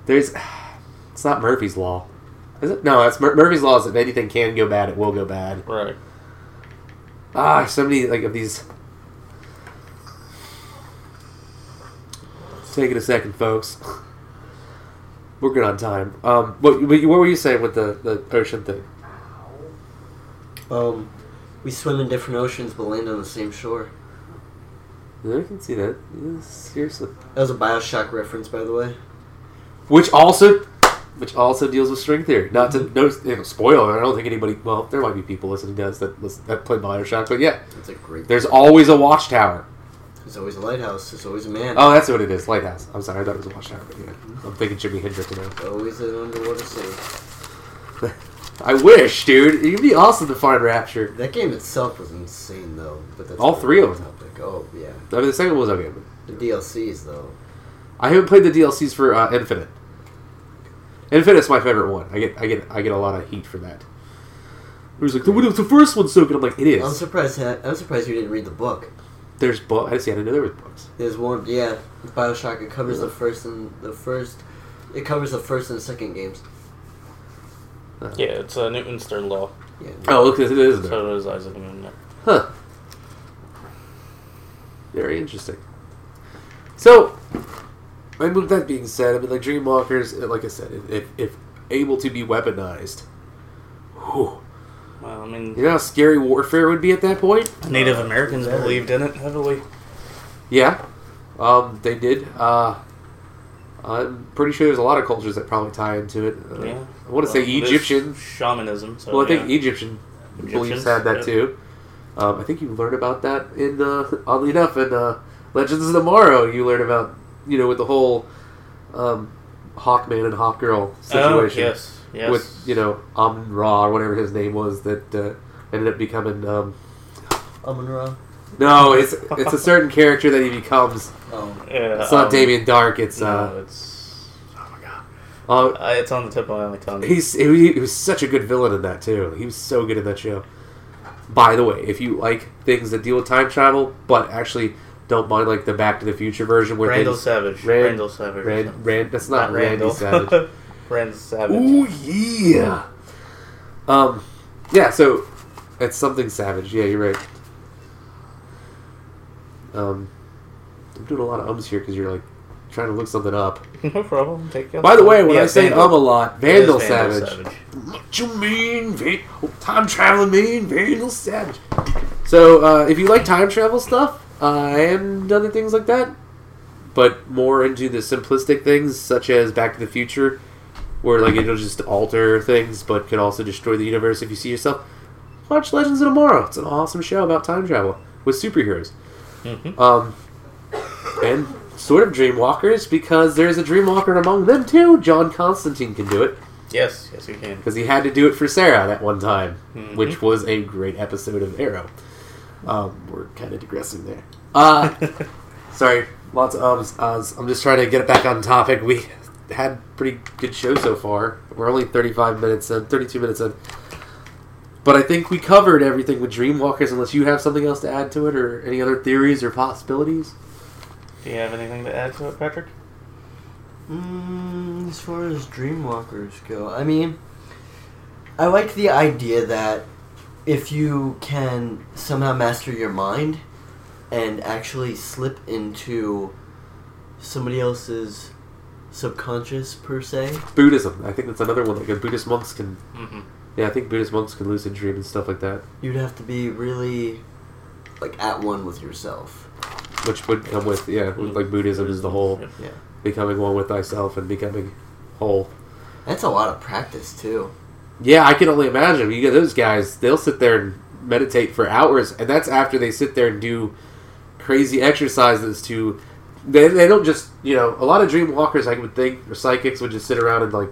Speaker 1: there's. It's not Murphy's law, is it? No, it's Mur- Murphy's law. Is if anything can go bad, it will go bad.
Speaker 2: right.
Speaker 1: Ah, so many like of these. Take it a second, folks. We're good on time. Um, what, what what were you saying with the, the ocean thing?
Speaker 3: Um, We swim in different oceans but land on the same shore.
Speaker 1: I can see that. Seriously.
Speaker 3: That was a Bioshock reference, by the way.
Speaker 1: Which also, which also deals with string theory. Not to no you know, spoiler. I don't think anybody. Well, there might be people listening to us that listen, that play Bioshock, but yeah,
Speaker 3: It's a great.
Speaker 1: there's always a watchtower.
Speaker 3: There's always a lighthouse. There's always a man.
Speaker 1: Oh, that's what it is. Lighthouse. I'm sorry, I thought it was a watchtower. But yeah, mm-hmm. I'm thinking Jimi Hendrix now.
Speaker 3: Always an underwater city. (laughs)
Speaker 1: I wish, dude. It'd be awesome to find Rapture.
Speaker 3: That game itself was insane, though. But that's
Speaker 1: All three of
Speaker 3: different Topic. Oh yeah,
Speaker 1: I mean, the second one was okay. But
Speaker 3: the DLCs though.
Speaker 1: I haven't played the DLCs for uh, Infinite. Infinite's my favorite one. I get, I get, I get a lot of heat for that. It was like the, the first one's so good. I'm like, it
Speaker 3: I'm surprised. ha- I'm surprised you didn't read the book.
Speaker 1: There's book. I see. I didn't know there was books.
Speaker 3: There's one. Yeah, Bioshock. It covers the first and the first. It covers the first and second games.
Speaker 2: Yeah, it's uh, Newton's third law.
Speaker 3: Yeah.
Speaker 1: Oh, look, it is there.
Speaker 2: So is Isaac Newton.
Speaker 1: Huh. Very interesting. So, I mean, with that being said, I mean, like Dreamwalkers, uh, like I said, if if, if able to be weaponized, whew,
Speaker 2: Well, I mean,
Speaker 1: you know how scary warfare would be at that point.
Speaker 2: Native Americans
Speaker 3: very.
Speaker 2: believed in it heavily.
Speaker 1: Yeah, um, they did. Uh, I'm pretty sure there's a lot of cultures that probably tie into it. Uh,
Speaker 2: Yeah.
Speaker 1: I want to say
Speaker 2: Well, there's
Speaker 1: Egyptian.
Speaker 2: shamanism. So
Speaker 1: Well, I think
Speaker 2: yeah.
Speaker 1: Egyptian beliefs
Speaker 2: Egyptians,
Speaker 1: had that
Speaker 2: yeah.
Speaker 1: too. Um, I think you learn about that in, uh, (laughs) oddly enough, in uh, Legends of Tomorrow. You learn about, you know, with the whole um, Hawkman and Hawkgirl situation.
Speaker 2: Oh, yes, yes.
Speaker 1: With, you know, Amun Ra, or whatever his name was, that uh, ended up becoming. Um,
Speaker 3: Amun Ra.
Speaker 1: No, it's it's a certain character that he becomes.
Speaker 3: Oh.
Speaker 2: yeah,
Speaker 1: It's not
Speaker 2: um,
Speaker 1: Damien Darhk, it's.
Speaker 2: No,
Speaker 1: Uh,
Speaker 2: it's. Oh my god.
Speaker 1: uh,
Speaker 2: Uh, it's on the tip of my tongue.
Speaker 1: He's he, he was such a good villain in that too. He was so good in that show. By the way, if you like things that deal with time travel, but actually don't mind like the Back to the Future version where
Speaker 2: Randall
Speaker 1: things,
Speaker 2: Savage.
Speaker 1: Rand-
Speaker 2: Randall Savage.
Speaker 1: Rand. Rand, that's not,
Speaker 2: Not
Speaker 1: Randy (laughs)
Speaker 2: Randall.
Speaker 1: Savage.
Speaker 2: Rand Savage.
Speaker 1: Ooh yeah. Um, yeah. So it's something Savage. Yeah, you're right. Um, I'm doing a lot of ums here because you're like trying to look something up. (laughs)
Speaker 2: no problem. Take your
Speaker 1: By the way, when
Speaker 2: Yeah,
Speaker 1: I say
Speaker 2: Vandal.
Speaker 1: um a lot,
Speaker 2: It is
Speaker 1: Vandal, Savage.
Speaker 2: Savage.
Speaker 1: What you mean, Van- time traveling mean Vandal Savage? So, uh, if you like time travel stuff uh, and other things like that, but more into the simplistic things such as Back to the Future, where like it'll just alter things but can also destroy the universe if you see yourself, watch Legends of Tomorrow. It's an awesome show about time travel with superheroes.
Speaker 2: Mhm.
Speaker 1: Um, and sort of Dreamwalkers because there's a Dreamwalker among them too. John Constantine can do it
Speaker 2: Yes, yes, he can.
Speaker 1: because he had to do it for Sarah that one time,
Speaker 2: Mhm.
Speaker 1: which was a great episode of Arrow. Um, we're kind of digressing there. Uh, (laughs) sorry, lots of ums. uhs. I'm just trying to get it back on topic. We had pretty good show so far. We're only 35 minutes in, 32 minutes in. But I think we covered everything with Dreamwalkers, unless you have something else to add to it, or any other theories or possibilities.
Speaker 2: Do you have anything to add to it, Patrick?
Speaker 3: Mm, as far as Dreamwalkers go, I mean, I like the idea that if you can somehow master your mind and actually slip into somebody else's subconscious per se.
Speaker 1: Buddhism. I think that's another one. Like a Buddhist monks can.
Speaker 2: Mm-hmm.
Speaker 1: Yeah, I think Buddhist monks can lucid dream and stuff like that,
Speaker 3: You'd have to be really like at one with yourself.
Speaker 1: which would come with yeah, with, like Buddhism is the whole
Speaker 3: Yeah.
Speaker 1: becoming one with thyself and becoming whole.
Speaker 3: That's a lot of practice too.
Speaker 1: Yeah, I can only imagine. You get those guys; they'll sit there and meditate for hours, and that's after they sit there and do crazy exercises to. They, they don't just you know a lot of dream walkers I would think or psychics would just sit around and like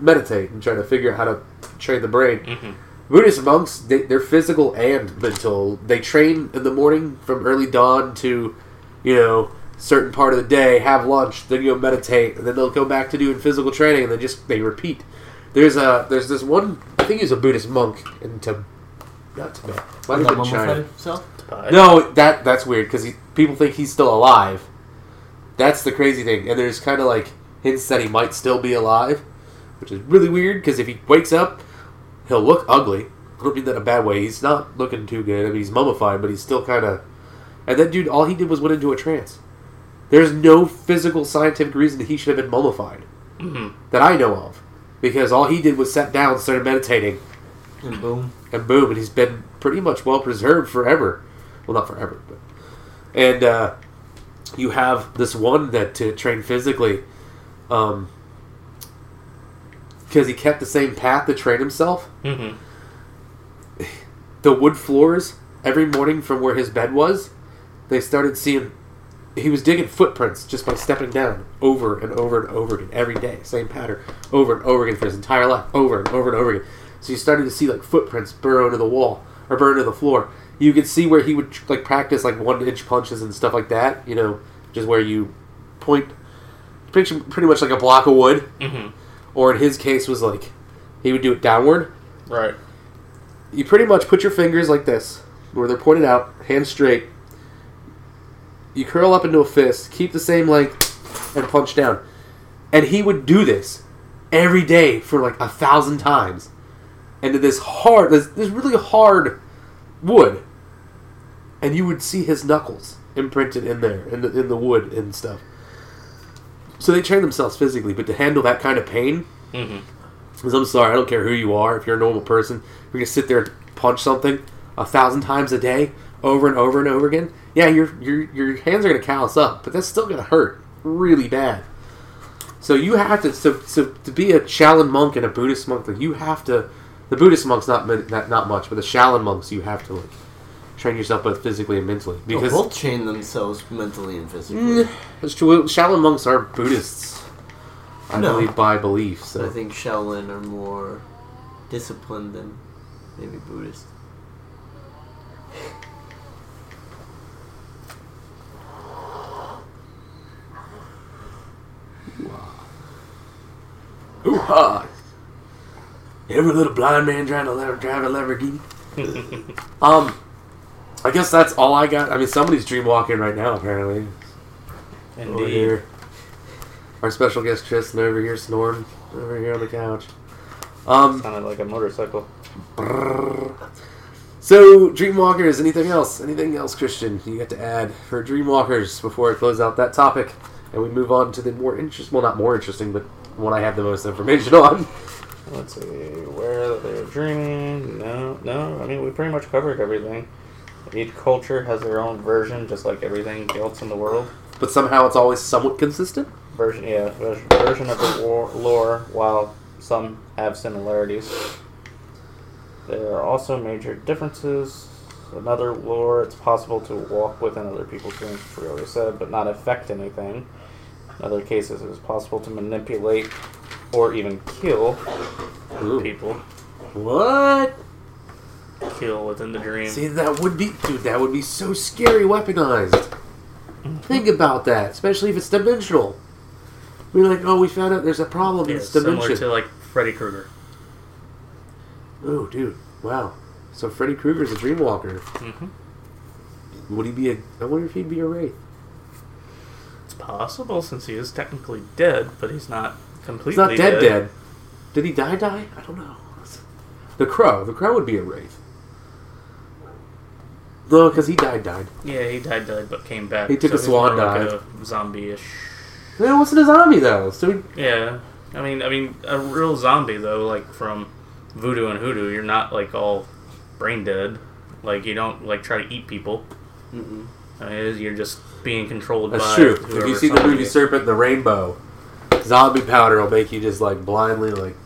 Speaker 1: meditate and try to figure out how to train the brain.
Speaker 2: Mm-hmm.
Speaker 1: Buddhist monks, they, they're physical and mental. They train in the morning from early dawn to, you know, certain part of the day, have lunch, then go meditate, and then they'll go back to doing physical training, and then just they repeat. There's a there's this one I think he's a Buddhist monk in Tibet, not Tibet, might have been China. No, that that's weird because people think he's still alive. That's the crazy thing, and there's kind of like hints that he might still be alive, which is really weird because if he wakes up, he'll look ugly. I don't mean that in a bad way. He's not looking too good. I mean, he's mummified, but he's still kind of. And that dude, all he did was went into a trance. There's no physical scientific reason that he should have been mummified
Speaker 2: Mm-hmm.
Speaker 1: that I know of, because all he did was sat down, started meditating,
Speaker 3: And boom.
Speaker 1: and boom, and he's been pretty much well preserved forever. Well, not forever, but and uh, you have this one that to train physically, um, because he kept the same path to train himself.
Speaker 2: Mm-hmm.
Speaker 1: The wood floors every morning from where his bed was, they started seeing. He was digging footprints just by stepping down over and over and over again every day, same pattern over and over again for his entire life, over and over and over again. So you started to see like footprints burrow into the wall or burrow into the floor. You could see where he would like practice like one inch punches and stuff like that. You know, just where you point, picture pretty much like a block of wood,
Speaker 2: Mm-hmm.
Speaker 1: Or in his case was like he would do it downward.
Speaker 2: Right.
Speaker 1: You pretty much put your fingers like this, where they're pointed out, hands straight. You curl up into a fist, keep the same length, and punch down. And he would do this every day for like a thousand times. And this hard, this, this really hard wood. And you would see his knuckles imprinted in there, in the, in the wood and stuff. So they train themselves physically, but to handle that kind of pain,
Speaker 2: Mm-hmm.
Speaker 1: because I'm sorry, I don't care who you are. If you're a normal person, you're gonna sit there and punch something a thousand times a day, over and over and over again. Yeah, your your your hands are gonna callous up, but that's still gonna hurt really bad. So you have to so, so to be a Shaolin monk and a Buddhist monk, like you have to. The Buddhist monks not not, not much, but the Shaolin monks you have to like train yourself both physically and mentally
Speaker 3: Because
Speaker 1: because
Speaker 3: both train themselves mentally and physically.
Speaker 1: Mm, it's true. Shaolin monks are Buddhists. I
Speaker 3: No.
Speaker 1: believe by belief.
Speaker 3: But
Speaker 1: So
Speaker 3: I think Shaolin are more disciplined than maybe Buddhist.
Speaker 1: Ooh ha! Every little blind man trying to drive a Lamborghini. (laughs) um, I guess that's all I got. I mean, somebody's dream walking right now, apparently. Over
Speaker 2: Indeed.
Speaker 1: here. Our special guest Tristan over here snoring over here on the couch. Um,
Speaker 2: Sounded like a motorcycle.
Speaker 1: brrr. so Dreamwalkers. Anything else? Anything else, Christian? You got to add for Dreamwalkers before I close out that topic, and we move on to the more interesting. Well, not more interesting, but one I have the most information (laughs) on.
Speaker 2: Let's see where they're dreaming. No, no. I mean, we pretty much covered everything. Each culture has their own version, just like everything else in the world.
Speaker 1: But somehow it's always somewhat consistent.
Speaker 2: Version, yeah, version of the war, lore. While some have similarities, there are also major differences. Another lore, it's possible to walk within other people's dreams, which we already said, but not affect anything. In other cases, it is possible to manipulate or even kill
Speaker 1: Ooh.
Speaker 2: people.
Speaker 1: What?
Speaker 2: Kill within the dream.
Speaker 1: See, that would be, dude. That would be so scary, weaponized. Think about that, especially if it's dimensional. We're like, oh, we found out there's a problem in
Speaker 2: Yeah,
Speaker 1: this
Speaker 2: similar to like Freddy Krueger.
Speaker 1: oh, dude, wow. So Freddy Krueger's a dreamwalker.
Speaker 2: Mm-hmm.
Speaker 1: Would he be a? I wonder if he'd be a wraith.
Speaker 2: It's possible since he is technically dead, but he's not completely
Speaker 1: He's not dead, dead. Did he die? Die? I don't know. The crow. The crow would be a wraith. No, because he died. Died.
Speaker 2: Yeah, he died, died, but came back.
Speaker 1: He took a swan
Speaker 2: like
Speaker 1: dive.
Speaker 2: a zombie-ish.
Speaker 1: It wasn't a zombie though. So he,
Speaker 2: Yeah, I mean, I mean, a real zombie though, like from Voodoo and Hoodoo, you're not like all brain dead. Like you don't like try to eat people.
Speaker 3: Mm-mm.
Speaker 2: I mean, you're just being controlled by That's
Speaker 1: true. If you see the movie Serpent the Rainbow, zombie powder will make you just like blindly like.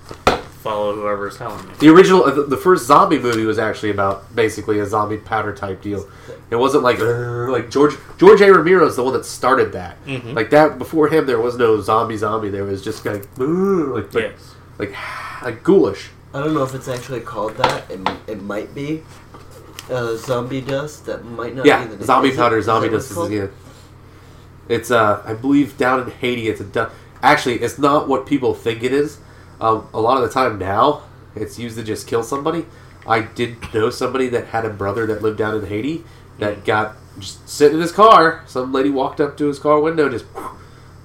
Speaker 2: Follow whoever's telling you.
Speaker 1: The original, uh, the- the first zombie movie was actually about basically a zombie powder type deal. It wasn't like like George George A. Romero is the one that started that.
Speaker 2: Mhm.
Speaker 1: Like that before him, there was no zombie zombie. There was just like like like,
Speaker 2: Yes.
Speaker 1: like, (sighs) like ghoulish.
Speaker 3: I don't know if it's actually called that. It, it might be. Uh, zombie dust. That might not
Speaker 1: Yeah,
Speaker 3: be the
Speaker 1: zombie
Speaker 3: Is
Speaker 1: powder,
Speaker 3: is
Speaker 1: zombie dust
Speaker 3: it's
Speaker 1: is
Speaker 3: called?
Speaker 1: yeah. It's uh, I believe down in Haiti, it's a du- actually it's not what people think it is. Um, a lot of the time now, it's used to just kill somebody. I did know somebody that had a brother that lived down in Haiti that got just sitting in his car. Some lady walked up to his car window, and just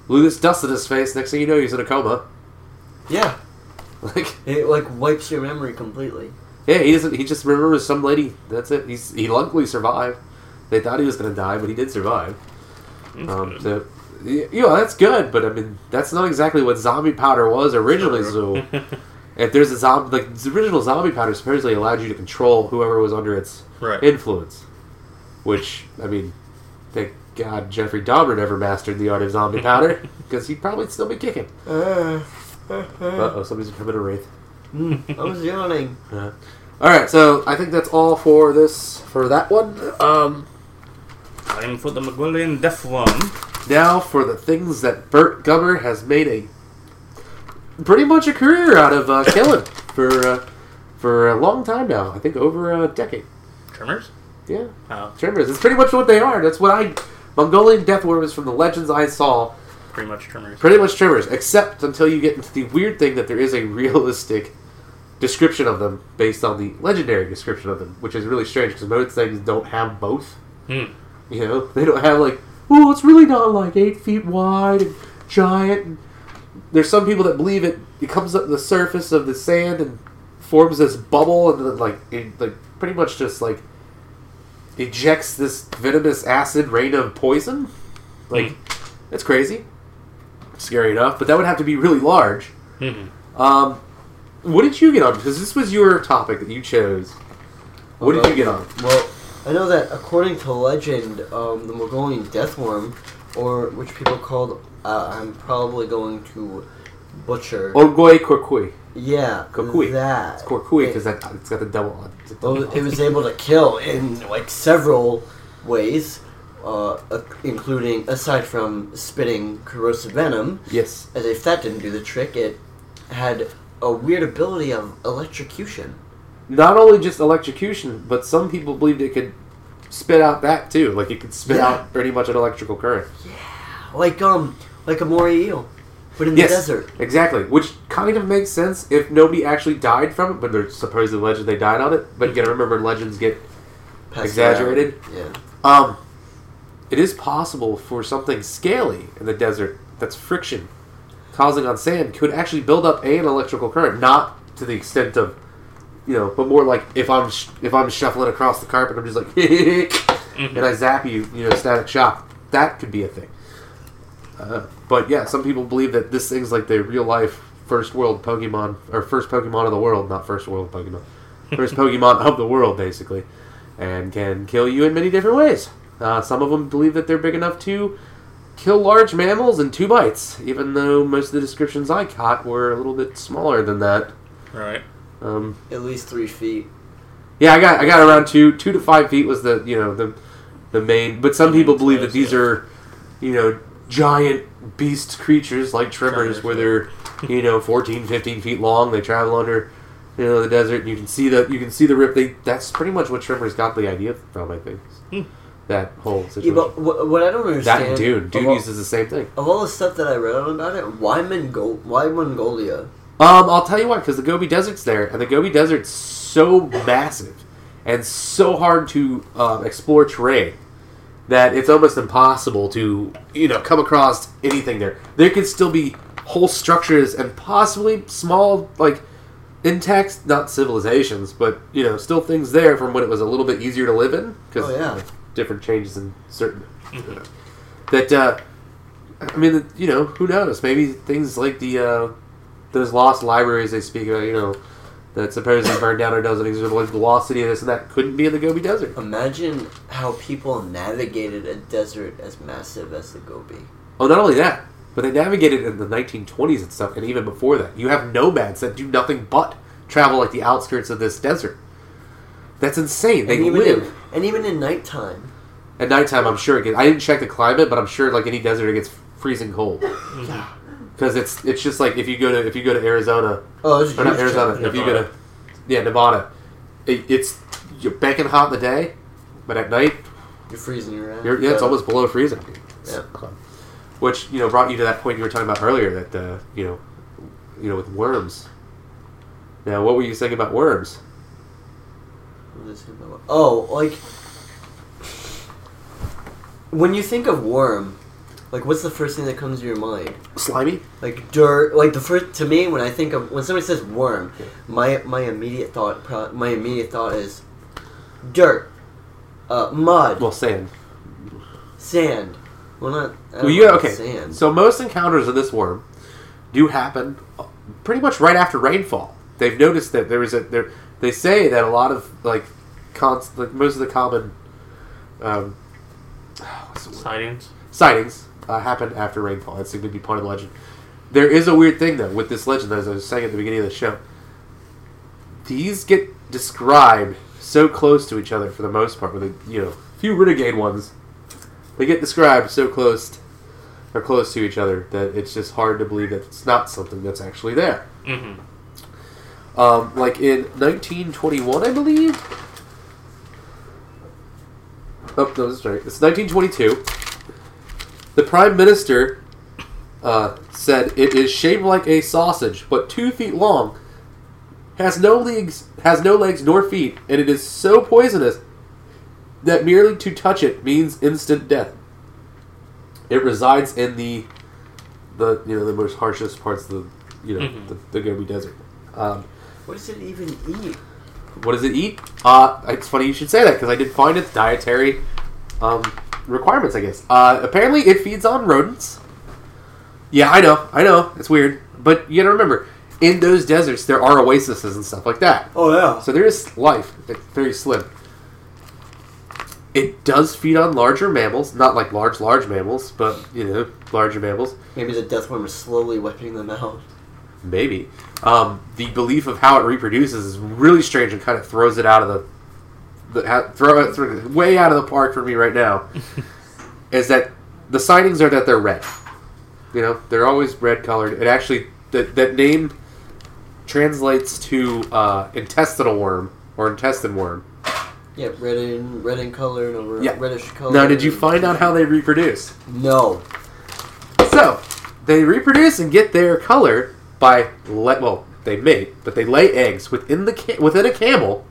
Speaker 1: blew this dust in his face. Next thing you know, he's in a coma.
Speaker 3: Yeah, (laughs)
Speaker 1: Like,
Speaker 3: it like wipes your memory completely.
Speaker 1: yeah, he doesn't. He just remembers some lady. That's it. He's he luckily survived. They thought he was going to die, but he did survive. Um, so, y- you know, that's good, but I mean, that's not exactly what zombie powder was originally. So, (laughs) if there's a zombie, like the original zombie powder supposedly allowed you to control whoever was under its
Speaker 2: Right.
Speaker 1: influence. Which I mean, thank God Jeffrey Dahmer never mastered the art of zombie (laughs) powder because he'd probably still be kicking.
Speaker 3: Uh,
Speaker 1: Uh oh, somebody's becoming a wraith.
Speaker 3: I was yawning.
Speaker 1: Uh, all right, so I think that's all for this for that one. Um,
Speaker 2: Time for the Mongolian Death Worm.
Speaker 1: Now for the things that Burt Gummer has made a pretty much a career out of uh, (coughs) killing for uh, for a long time now. I think over a decade.
Speaker 2: Tremors?
Speaker 1: Yeah,
Speaker 2: Oh,
Speaker 1: tremors. It's pretty much what they are. That's what I Mongolian death worms from the legends I saw.
Speaker 2: pretty much Tremors.
Speaker 1: Pretty much tremors, except until you get into the weird thing that there is a realistic description of them based on the legendary description of them, which is really strange because most things don't have both.
Speaker 2: Hmm.
Speaker 1: You know, they don't have like, oh, it's really not like eight feet wide and giant. And there's some people that believe it. It comes up the surface of the sand and forms this bubble, and then like it like pretty much just like ejects this venomous acid rain of poison. Like that's crazy. Scary enough, but that would have to be really large.
Speaker 2: Mhm.
Speaker 1: Um, what did you get on? Because this was your topic that you chose. What did you get on?
Speaker 3: Well, I know that according to legend, um, the Mongolian death worm, or which people called, uh, I'm probably going to butcher.
Speaker 1: Orgoy Korkui.
Speaker 3: yeah,
Speaker 1: Kokui.
Speaker 3: that.
Speaker 1: It's Korkui because that it's got the double on.
Speaker 3: Well,
Speaker 1: double
Speaker 3: it was able to kill in like several ways, uh, uh, including aside from spitting corrosive venom.
Speaker 1: Yes.
Speaker 3: As if that didn't do the trick, it had a weird ability of electrocution.
Speaker 1: Not only just electrocution, but some people believed it could spit out that too. Like it could spit
Speaker 3: Yeah.
Speaker 1: out pretty much an electrical current.
Speaker 3: Yeah, Like um, like a moray eel, but in
Speaker 1: yes,
Speaker 3: the desert.
Speaker 1: exactly. Which kind of makes sense if nobody actually died from it, but there's supposed legend they died on it. But you gotta remember, legends get
Speaker 3: Passed
Speaker 1: Exaggerated?
Speaker 3: around.
Speaker 1: Um, it is possible for something scaly in the desert that's friction causing on sand could actually build up an electrical current, not to the extent of, you know, but more like if I'm sh- if I'm shuffling across the carpet, I'm just like, (laughs) and I zap you, you know, static shock. That could be a thing. Uh, but yeah, some people believe that this thing's like the real life first world Pokemon or first Pokemon of the world, not first world Pokemon, (laughs) first Pokemon of the world, basically and can kill you in many different ways. Uh, some of them believe that they're big enough to kill large mammals in two bites, even though most of the descriptions I caught were a little bit smaller than that.
Speaker 2: Right.
Speaker 1: Um,
Speaker 3: At least three feet.
Speaker 1: yeah, I got I got around two two to five feet was the you know the the main. But some people believe that these are you know giant beast creatures like tremors,
Speaker 2: Tremors,
Speaker 1: where they're you know 14, 15 feet long. They travel under you know the desert. And you can see the you can see the rip. They that's pretty much what tremors got the idea from. I think
Speaker 2: Hmm.
Speaker 1: that whole situation.
Speaker 3: Yeah,
Speaker 1: situation.
Speaker 3: but what, what I don't understand.
Speaker 1: that and Dune. Dune
Speaker 3: all,
Speaker 1: uses the same thing.
Speaker 3: of all the stuff that I read on about it, why Mongol? Why Mongolia?
Speaker 1: Um, I'll tell you why, because the Gobi Desert's there, and the Gobi Desert's so massive and so hard to um, explore terrain that it's almost impossible to, you know, come across anything there. There could still be whole structures and possibly small, like, intact, not civilizations, but, you know, still things there from when it was a little bit easier to live in, because
Speaker 3: Oh, yeah.
Speaker 1: different changes in certain... That, uh, I mean, you know, who knows? Maybe things like the, uh, those lost libraries they speak about, you know, that supposedly burned down or doesn't exist, like the lost city of this and that, couldn't be in the Gobi Desert.
Speaker 3: Imagine how people navigated a desert as massive as the Gobi.
Speaker 1: Oh, not only that, but they navigated in the 1920s and stuff, and even before that. You have nomads that do nothing but travel like the outskirts of this desert. That's insane. They
Speaker 3: and even
Speaker 1: live.
Speaker 3: in, and even in nighttime.
Speaker 1: At nighttime, I'm sure it gets. I didn't check the climate, but I'm sure, like any desert, it gets freezing cold.
Speaker 3: Yeah.
Speaker 1: Because it's it's just like if you go to if you go to Arizona,
Speaker 3: Oh,
Speaker 1: or not Arizona, if you go to yeah Nevada, it, it's you're banking hot in the day, but at night
Speaker 3: You're freezing your ass.
Speaker 1: Yeah, it's almost below freezing.
Speaker 3: Yeah.
Speaker 1: Which you know brought you to that point you were talking about earlier that uh, you know, you know with worms. Now, what were you saying about worms?
Speaker 3: What is it about? Oh, like when you think of worm, like what's the first thing that comes to your mind?
Speaker 1: Slimy.
Speaker 3: Like dirt. Like the first to me when I think of when somebody says worm, my my immediate thought pro- my immediate thought is dirt, uh, mud,
Speaker 1: Well, sand.
Speaker 3: sand. Well, not. I
Speaker 1: Well, you okay?
Speaker 3: Sand.
Speaker 1: So most encounters of this worm do happen uh, pretty much right after rainfall. they've noticed that there is a there. They say that a lot of like, cons, like most of the common, um, (sighs) what's the word?
Speaker 2: Sightings.
Speaker 1: sightings uh, happen after rainfall. That's going to be part of the legend. There is a weird thing though with this legend, as I was saying at the beginning of the show. These get described so close to each other for the most part. With a you know few renegade ones, they get described so close or close to each other that it's just hard to believe that it's not something that's actually there.
Speaker 2: Mm-hmm.
Speaker 1: Um, like in 1921, I believe. Oh, no, that's right. It's 1922. The Prime Minister uh, said it is shaped like a sausage, but two feet long, has no legs, has no legs nor feet, and it is so poisonous that merely to touch it means instant death. It resides in the the you know the most harshest parts of the you know
Speaker 2: Mhm.
Speaker 1: the, the Gobi Desert. Um,
Speaker 3: What does it even eat?
Speaker 1: what does it eat? Uh, it's funny you should say that because I did find its dietary um, requirements. I guess. Uh, apparently, it feeds on rodents. Yeah, I know, I know, it's weird, but you gotta remember, in those deserts there are oases and stuff like that.
Speaker 3: Oh yeah.
Speaker 1: So there is life. It's very slim. It does feed on larger mammals, not like large, large mammals, but you know, larger mammals.
Speaker 3: Maybe the death worm is slowly wiping them out.
Speaker 1: Maybe. Um, the belief of how it reproduces is really strange and kind of throws it out of the, the ha- throw it through, it way out of the park for me right now. (laughs) is that the sightings are that they're red. You know, they're always red colored. It actually that that name translates to uh, intestinal worm or intestine worm.
Speaker 3: Yeah, red in red in color and a
Speaker 1: Yeah.
Speaker 3: reddish color.
Speaker 1: Now, did you find out how they reproduce?
Speaker 3: No.
Speaker 1: So, they reproduce and get their color by let well, they mate, but they lay eggs within the ca- within a camel,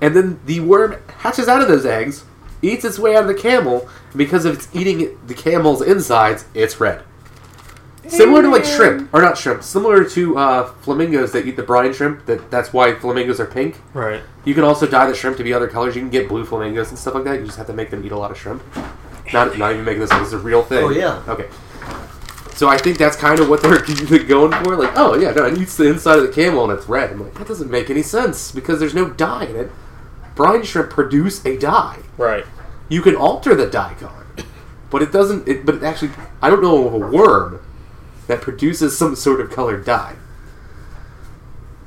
Speaker 1: and then the worm hatches out of those eggs, eats its way out of the camel, and because of it's eating the camel's insides, it's red. Similar to like shrimp, or not shrimp, similar to uh, flamingos that eat the brine shrimp. That that's why flamingos are pink.
Speaker 2: Right.
Speaker 1: You can also dye the shrimp to be other colors. You can get blue flamingos and stuff like that. You just have to make them eat a lot of shrimp. Not, not even making this. Up. This is a real thing.
Speaker 3: Oh, yeah.
Speaker 1: Okay. So I think that's kind of what they're (laughs) going for. Like, oh yeah, no, it eats the inside of the camel and it's red. I'm like, that doesn't make any sense because there's no dye in it. Brine shrimp produce a dye.
Speaker 2: Right.
Speaker 1: You can alter the dye color, but it doesn't. It, but it actually, I don't know of a worm that produces some sort of colored dye.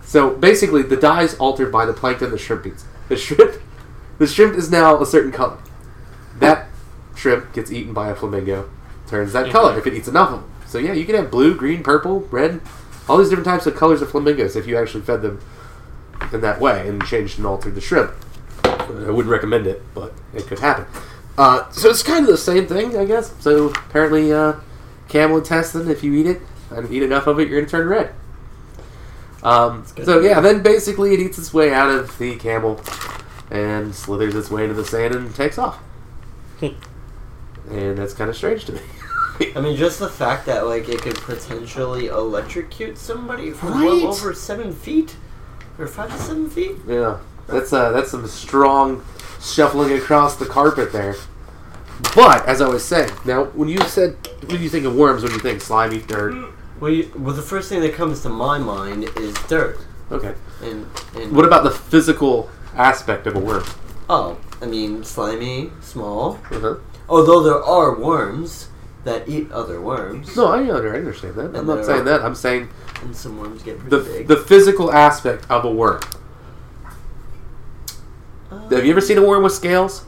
Speaker 1: So basically, the dye is altered by the plankton the shrimp eats. The shrimp, (laughs) the shrimp is now a certain color. That shrimp gets eaten by a flamingo, turns that color if it eats enough of them. So yeah, you can have blue, green, purple, red, all these different types of colors of flamingos if you actually fed them in that way and changed and altered the shrimp. I wouldn't recommend it, but it could happen. Uh, so it's kind of the same thing, I guess. So apparently, uh, camel intestine, if you eat it and eat enough of it, you're going to turn red. Um, so yeah, then basically it eats its way out of the camel and slithers its way into the sand and takes off. and that's kind of strange to me.
Speaker 3: I mean, just the fact that like it could potentially electrocute somebody from
Speaker 1: Right.
Speaker 3: well over seven feet, or five to seven feet.
Speaker 1: Yeah, that's uh, that's some strong shuffling across the carpet there. But as I was saying, now when you said when you think of worms, when you think slimy dirt,
Speaker 3: Well, you, well, the first thing that comes to my mind is dirt,
Speaker 1: okay.
Speaker 3: and and
Speaker 1: What about the physical aspect of a worm?
Speaker 3: oh, I mean, slimy, small.
Speaker 1: Uh-huh.
Speaker 3: Although there are worms that eat other worms,
Speaker 1: No, I understand that. I'm not saying that. I'm saying
Speaker 3: and some worms get pretty
Speaker 1: the
Speaker 3: big.
Speaker 1: the physical aspect of a worm.
Speaker 3: Uh,
Speaker 1: Have you ever seen a worm with scales?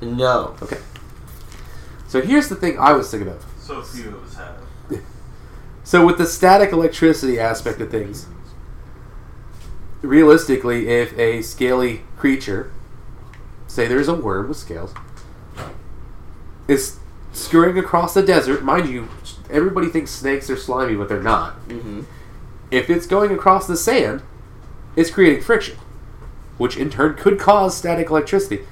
Speaker 3: No.
Speaker 1: Okay. So here's the thing I was thinking of.
Speaker 4: So few of us have.
Speaker 1: So with the static electricity aspect of things, realistically, if a scaly creature, say there's a worm with scales, is scurrying across the desert, mind you, everybody thinks snakes are slimy, but they're not.
Speaker 3: hmm
Speaker 1: If it's going across the sand, it's creating friction, which in turn could cause static electricity.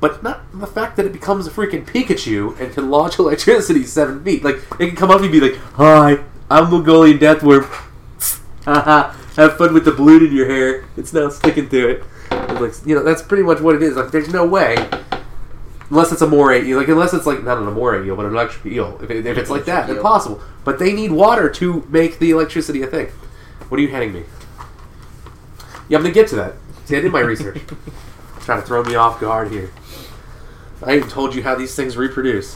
Speaker 1: But not the fact that it becomes a freaking Pikachu and can launch electricity seven feet. Like, it can come up and be like, Hi, I'm Mongolian Deathworm. (laughs) Haha, have fun with the balloon in your hair. It's now sticking to it. It's like, you know, that's pretty much what it is. Like, there's no way. Unless it's a moray eel. Like, unless it's like, not an moray eel, but an electric eel. If, it, if it's like that, impossible. But they need water to make the electricity a thing. What are you handing me? Yeah, I'm gonna get to that. See, I did my research. Trying to throw me off guard here. I even told you how these things reproduce.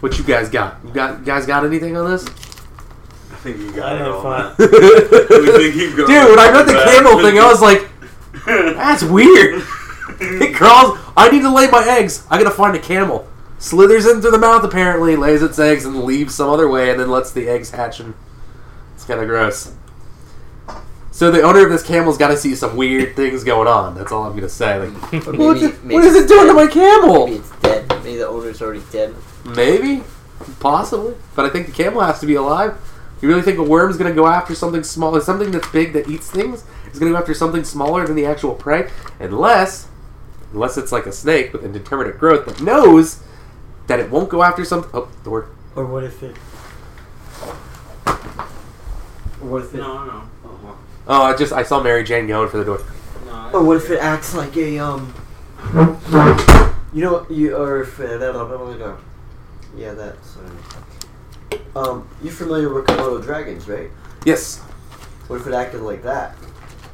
Speaker 1: What you guys got? You got you guys got anything on this?
Speaker 4: I think you got
Speaker 2: I
Speaker 4: it all.
Speaker 2: fun. (laughs) (laughs)
Speaker 4: We think (laughs)
Speaker 1: Dude, when I read the
Speaker 4: back.
Speaker 1: camel thing, I was like, that's weird. It crawls. I need to lay my eggs. I gotta find a camel. Slithers into the mouth apparently, lays its eggs, and leaves some other way, and then lets the eggs hatch. And it's kind of gross. So the owner of this camel's got to see some weird things going on. That's all I'm gonna say. Like, (laughs)
Speaker 3: Or
Speaker 1: what,
Speaker 3: maybe-
Speaker 1: the- what is it
Speaker 3: it's
Speaker 1: doing to my camel?
Speaker 3: Maybe it's dead. Maybe the owner's already dead.
Speaker 1: Maybe, possibly, but I think the camel has to be alive. You really think a worm's going to go after something small, something that's big that eats things? Is going to go after something smaller than the actual prey, unless, unless it's like a snake with indeterminate growth that knows that it won't go after something. Oh, door.
Speaker 3: Or what if it? Or what if it?
Speaker 4: No, no. Oh,
Speaker 1: I just I saw Mary Jane going for the door.
Speaker 4: no.
Speaker 3: Or what if it acts like a um? You know you or if uh, that uh, yeah that's uh, um you're familiar with Komodo dragons right?
Speaker 1: Yes,
Speaker 3: What if it acted like that?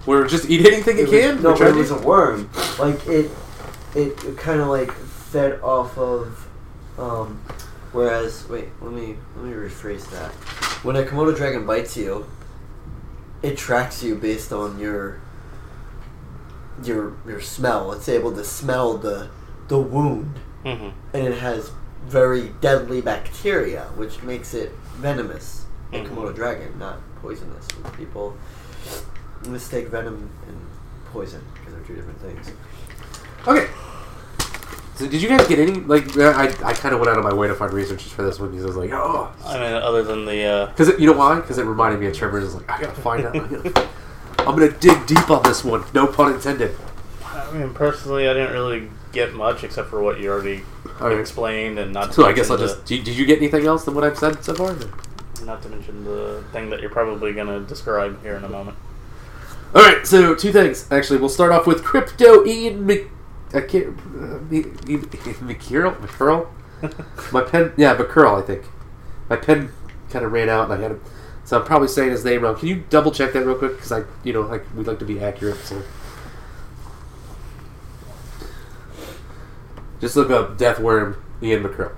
Speaker 1: we're just eat anything it,
Speaker 3: was-
Speaker 1: can.
Speaker 3: No,
Speaker 1: We're
Speaker 3: but it was a worm. Like it, it, it kind of like fed off of. Um, whereas, wait, let me let me rephrase that. When a Komodo dragon bites you, it tracks you based on your your your smell. It's able to smell the the wound,
Speaker 2: Mhm.
Speaker 3: and it has very deadly bacteria, which makes it venomous. The
Speaker 2: Mhm.
Speaker 3: Komodo dragon, not poisonous. People mistake venom and poison because they're two different things.
Speaker 1: Okay. So did you guys get any like? uh, I I kind of went out of my way to find researchers for this one because I was like, oh,
Speaker 2: I mean, other than the uh,
Speaker 1: Because you know why? Because it reminded me of Tremors. I was like, I gotta find out. I I'm gonna dig deep on this one. No pun intended.
Speaker 2: I mean, personally, I didn't really get much except for what you already
Speaker 1: right.
Speaker 2: explained, and not.
Speaker 1: So I guess I'll
Speaker 2: mention
Speaker 1: just. Did you get anything else than what I've said so far?
Speaker 2: not to mention the thing that you're probably going to describe here in a moment.
Speaker 1: All right. So two things. Actually, we'll start off with Crypto Ian Mc. I can't. Uh, McCurl. My pen. Yeah, McCurl. I think. My pen kind of ran out, and I had. A, so I'm probably saying his name wrong. Can you double check that real quick? Because I, you know, like we'd like to be accurate. So. Just look up Death Worm Ian McCurl.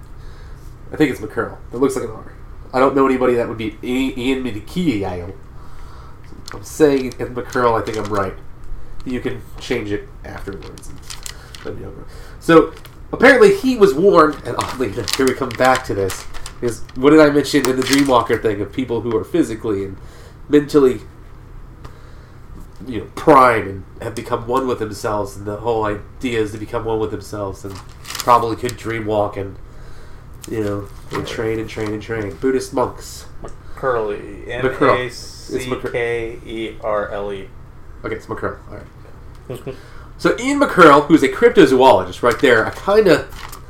Speaker 1: I think it's McCurl. It looks like an R. I don't know anybody that would be Ian McKee. I'm saying it's McCurl. I think I'm right. You can change it afterwards. Me know. So apparently he was warned, and oddly enough, (laughs) here we come back to this. Is what did I mention in the Dreamwalker thing of people who are physically and mentally, you know, prime and have become one with themselves, and the whole idea is to become one with themselves, and probably could dreamwalk and you know, and train and train and train. Buddhist monks.
Speaker 2: Curly. M. A
Speaker 1: It's
Speaker 2: C K E R L E.
Speaker 1: Okay, it's McCurl. All right. (laughs) So Ian McCurl, who's a cryptozoologist, right there, I kind of,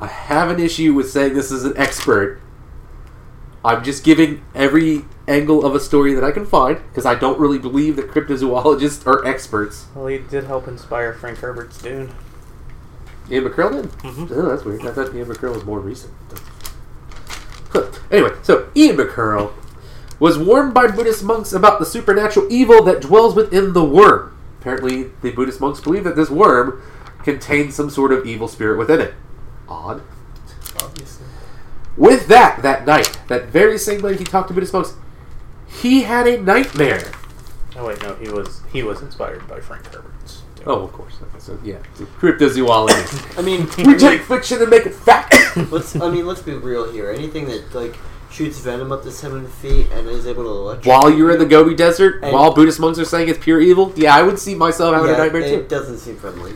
Speaker 1: I have an issue with saying this is an expert. I'm just giving every angle of a story that I can find because I don't really believe that cryptozoologists are experts.
Speaker 2: Well, he did help inspire Frank Herbert's Dune.
Speaker 1: Ian McCurl did.
Speaker 2: Mhm.
Speaker 1: Oh, that's weird. I thought Ian McCurl was more recent. Huh. Anyway, so Ian McCurl was warned by Buddhist monks about the supernatural evil that dwells within the worm. Apparently, the Buddhist monks believe that this worm contains some sort of evil spirit within it. Odd.
Speaker 2: Obviously.
Speaker 1: With that, that night, that very same night he talked to Buddhist monks, he had a nightmare.
Speaker 2: Oh wait, no, he was he was inspired by Frank Herbert's. Dune.
Speaker 1: Oh, of course. Okay, so yeah, cryptozoology.
Speaker 3: I mean, (laughs)
Speaker 1: we take fiction and make it fact. (coughs)
Speaker 3: let's. I mean, let's be real here. Anything that like shoots venom up to seven feet and is able to electrocute
Speaker 1: while you're in the Gobi Desert,
Speaker 3: And-
Speaker 1: while Buddhist monks are saying it's pure evil, yeah, I would see myself having
Speaker 3: yeah,
Speaker 1: a nightmare
Speaker 3: it
Speaker 1: too.
Speaker 3: It doesn't seem friendly.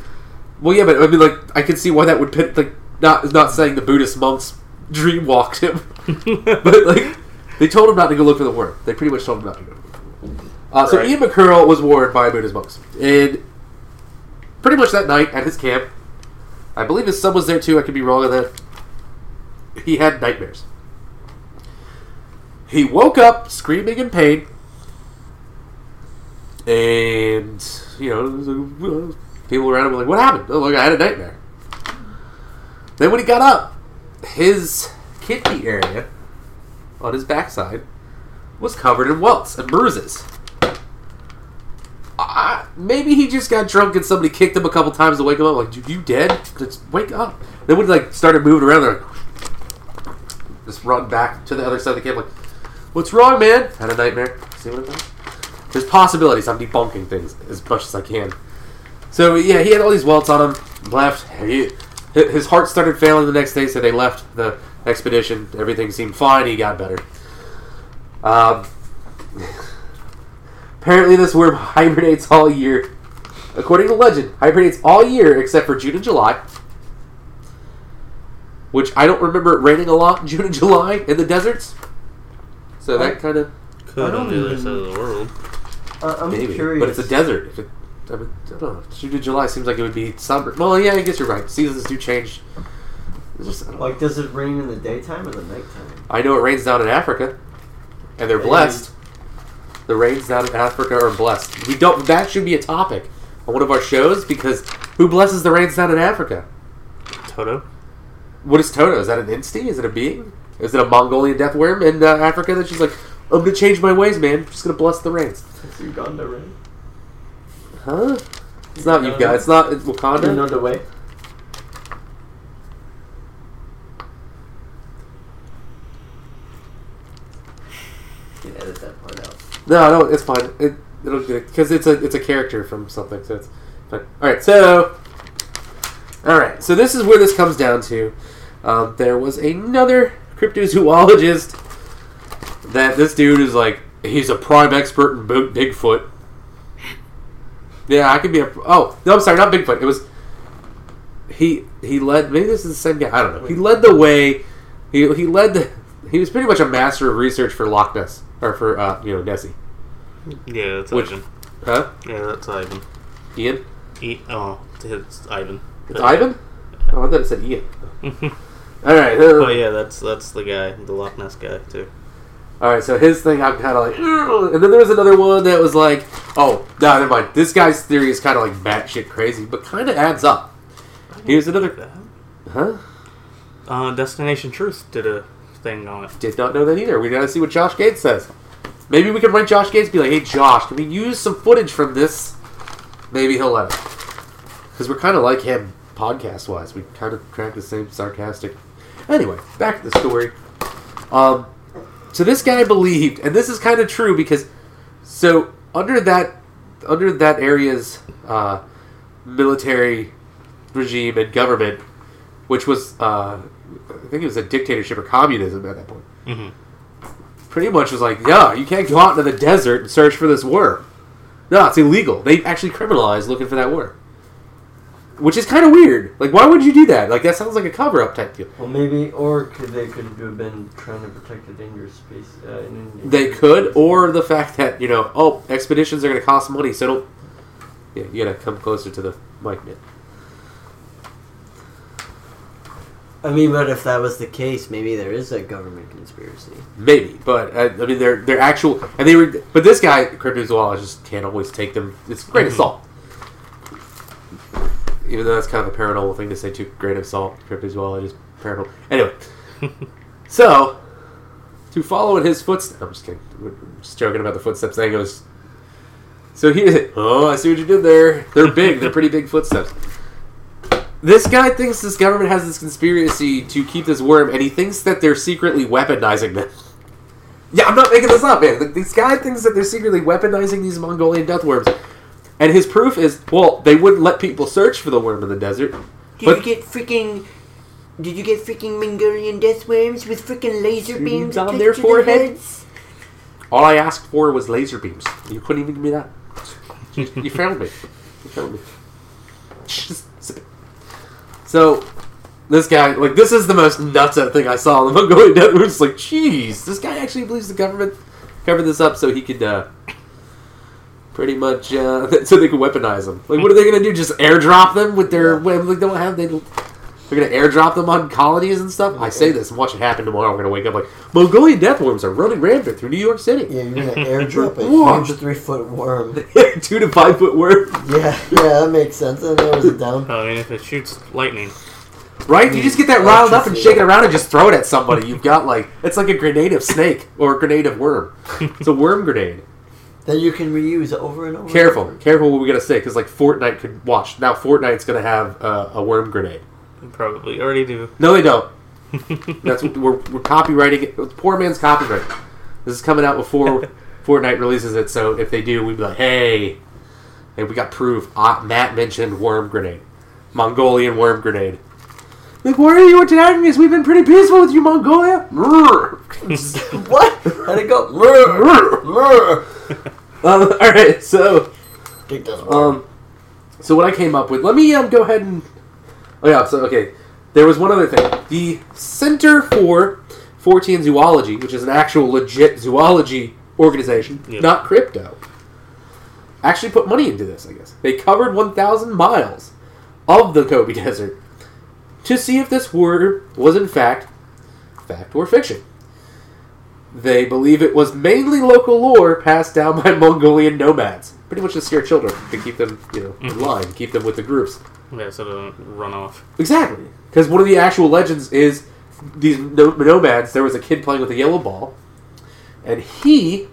Speaker 1: Well, yeah, but I mean, like, I can see why that would pit, like, not not saying the Buddhist monks dream walked him, (laughs) but like, they told him not to go look for the worm. They pretty much told him not to go. Uh, so
Speaker 2: Right.
Speaker 1: Ian McCurl was warned by Buddhist monks, and pretty much that night at his camp, I believe his son was there too. I could be wrong on that. He had nightmares. He woke up screaming in pain, and you know, people around him were like, "What happened?" Oh, look, I had a nightmare. Then when he got up, his kidney area on his backside was covered in welts and bruises. Uh, maybe he just got drunk and somebody kicked him a couple times to wake him up. Like, dude, you dead? Just wake up. Then when he like started moving around, they're like, just run back to the other side of the camp. Like, what's wrong, man? Had a nightmare. See what I'm saying? There's possibilities. I'm debunking things as much as I can. So yeah, he had all these welts on him. Left. He, his heart started failing the next day, so they left the expedition. Everything seemed fine. He got better. Um, (laughs) apparently, this worm (laughs) hibernates all year. According to legend, hibernates all year except for June and July. Which I don't remember it raining a lot in (laughs) June and July in the deserts. So that kind of
Speaker 2: Could
Speaker 3: I
Speaker 2: on
Speaker 3: don't
Speaker 2: the other
Speaker 3: even-
Speaker 2: side of the world.
Speaker 3: Uh, I'm
Speaker 1: maybe,
Speaker 3: curious.
Speaker 1: but it's a desert. If it, I, mean, I don't know. June and July seems like it would be summer. Well, yeah, I guess you're right. Seasons do change. It's just, I, don't know.
Speaker 3: Like, does it rain in the daytime or the nighttime?
Speaker 1: I know it rains down in Africa, and they're blessed. The rains down in Africa are blessed. We don't. That should be a topic on one of our shows because who blesses the rains down in Africa?
Speaker 2: Toto?
Speaker 1: What is Toto? Is that an entity? Is it a being? Is it a Mongolian death worm in uh, Africa that she's like, I'm gonna change my ways, man. I'm just gonna bless the rains.
Speaker 3: It's Uganda, right?
Speaker 1: Huh? It's not guys. It's not it's Wakanda.
Speaker 3: Another way. You can edit that part out.
Speaker 1: No, no, it's fine. It, it'll because it's a it's a character from something, so it's fine. All right, so all right, so this is where this comes down to. Um, there was another cryptozoologist that this dude is like he's a prime expert in Bigfoot. Yeah, I could be a. Oh no, I'm sorry, not Bigfoot. It was he. He led. Maybe this is the same guy. I don't know. He led the way. He he led the. He was pretty much a master of research for Loch Ness or for uh, you know Nessie.
Speaker 2: Yeah, that's
Speaker 1: Which-
Speaker 2: Ivan.
Speaker 1: Huh?
Speaker 2: Yeah, that's Ivan.
Speaker 1: Ian?
Speaker 2: E- oh, it's Ivan.
Speaker 1: It's Ivan? Oh, I thought it said Ian. (laughs) All right.
Speaker 2: Oh yeah, that's that's the guy, the Loch Ness guy too.
Speaker 1: All right. So his thing, I'm kind of like, "Ugh." and then there was another one that was like, oh, no, never mind. This guy's theory is kind of like batshit crazy, but kind of adds up. Here's another. Huh?
Speaker 2: Uh, Destination Truth did a thing on it.
Speaker 1: Did not know that either. We gotta see what Josh Gates says. Maybe we can write Josh Gates, be like, hey, Josh, can we use some footage from this? Maybe he'll let us. Because we're kind of like him, podcast wise. We kind of crack the same sarcastic. Anyway, back to the story. Um, so this guy believed, and this is kind of true because, so under that, under that area's uh, military regime and government, which was, uh, I think it was a dictatorship or communism at that point
Speaker 2: hmm
Speaker 1: pretty much was like, yeah, you can't go out into the desert and search for this worm. No, it's illegal. They actually criminalized looking for that worm. Which is kind of weird. Like, why would you do that? Like, that sounds like a cover up type deal.
Speaker 3: Well, maybe, or could they could have been trying to protect a dangerous space. Uh, an
Speaker 1: They could,
Speaker 3: species.
Speaker 1: or the fact that, you know, oh, expeditions are going to cost money, so don't. Yeah, you gotta come closer to the mic, man.
Speaker 3: I mean, but if that was the case, maybe there is a government conspiracy.
Speaker 1: Maybe, but uh, I mean, they're they're actual, and they were. But this guy, cryptozoologist, can't always take them. It's great grain of
Speaker 2: Mhm.
Speaker 1: salt. Even though that's kind of a paranormal thing to say, too. Grain of salt, cryptozoologist, paranormal. Anyway, (laughs) so to follow in his footsteps. I'm just kidding. We're just joking about the footsteps thing. It was. So he. (laughs) Oh, I see what you did there. They're big. They're pretty big footsteps. This guy thinks this government has this conspiracy to keep this worm, and he thinks that they're secretly weaponizing them. Yeah, I'm not making this up, man. This guy thinks that they're secretly weaponizing these Mongolian death worms. And his proof is, well, they wouldn't let people search for the worm in the desert.
Speaker 5: Did
Speaker 1: But-
Speaker 5: you get freaking? Did you get freaking Mongolian death worms with freaking laser beams
Speaker 1: on their
Speaker 5: foreheads?
Speaker 1: forehead? All I asked for was laser beams. You couldn't even give me that. (laughs) You, you failed me. You failed me. Just sip it. So, this guy, like, this is the most nuts thing I saw on the (laughs) Mongolian death worm. It's like, jeez, this guy actually believes the government covered this up so he could, uh, pretty much, uh, (laughs) so they can weaponize them. Like, what are they gonna do? Just airdrop them with their,
Speaker 3: Yeah.
Speaker 1: like, they don't have they. They're gonna airdrop them on colonies and stuff. I say this and watch it happen tomorrow. I'm gonna wake up like Mongolian death worms are running rampant through New York City.
Speaker 3: Yeah, you're gonna (laughs) airdrop a
Speaker 1: What?
Speaker 3: huge three foot worm. (laughs)
Speaker 1: Two to five foot worm.
Speaker 3: Yeah, yeah, that makes sense. I know it was a down.
Speaker 2: I mean, if it shoots lightning,
Speaker 1: Right? You just get that riled up and shake it around and just throw it at somebody. You've got like it's like a grenade of snake or a grenade of worm. It's a worm grenade.
Speaker 3: That you can reuse it over and over.
Speaker 1: Careful,
Speaker 3: And over.
Speaker 1: careful what we're gonna say because like Fortnite could watch now. Fortnite's gonna have uh, a worm grenade.
Speaker 2: You probably already do.
Speaker 1: No, they don't. (laughs) That's what we're, we're copywriting it. It's poor man's copyright. This is coming out before (laughs) Fortnite releases it, so if they do, we'd be like, hey, hey, we got proof. Uh, Matt mentioned worm grenade, Mongolian worm grenade. Like, why are you attacking us? We've been pretty peaceful with you, Mongolia. (laughs)
Speaker 3: What? How'd it go? Murr, murr.
Speaker 1: um, (laughs) all right, so
Speaker 3: Think that's
Speaker 1: um, so what I came up with. Let me um go ahead and. Oh yeah. So okay, there was one other thing. The Center for Fortean Zoology, which is an actual legit zoology organization,
Speaker 2: Yeah.
Speaker 1: not crypto, actually put money into this. I guess they covered 1,000 miles of the Gobi (laughs) Desert to see if this were was in fact fact or fiction. They believe it was mainly local lore passed down by (laughs) Mongolian nomads, pretty much to scare children to keep them, you know, in mm. line, keep them with the groups.
Speaker 2: Yeah, so they don't run off.
Speaker 1: Exactly, because one of the actual legends is these no- nomads. There was a kid playing with a yellow ball, and he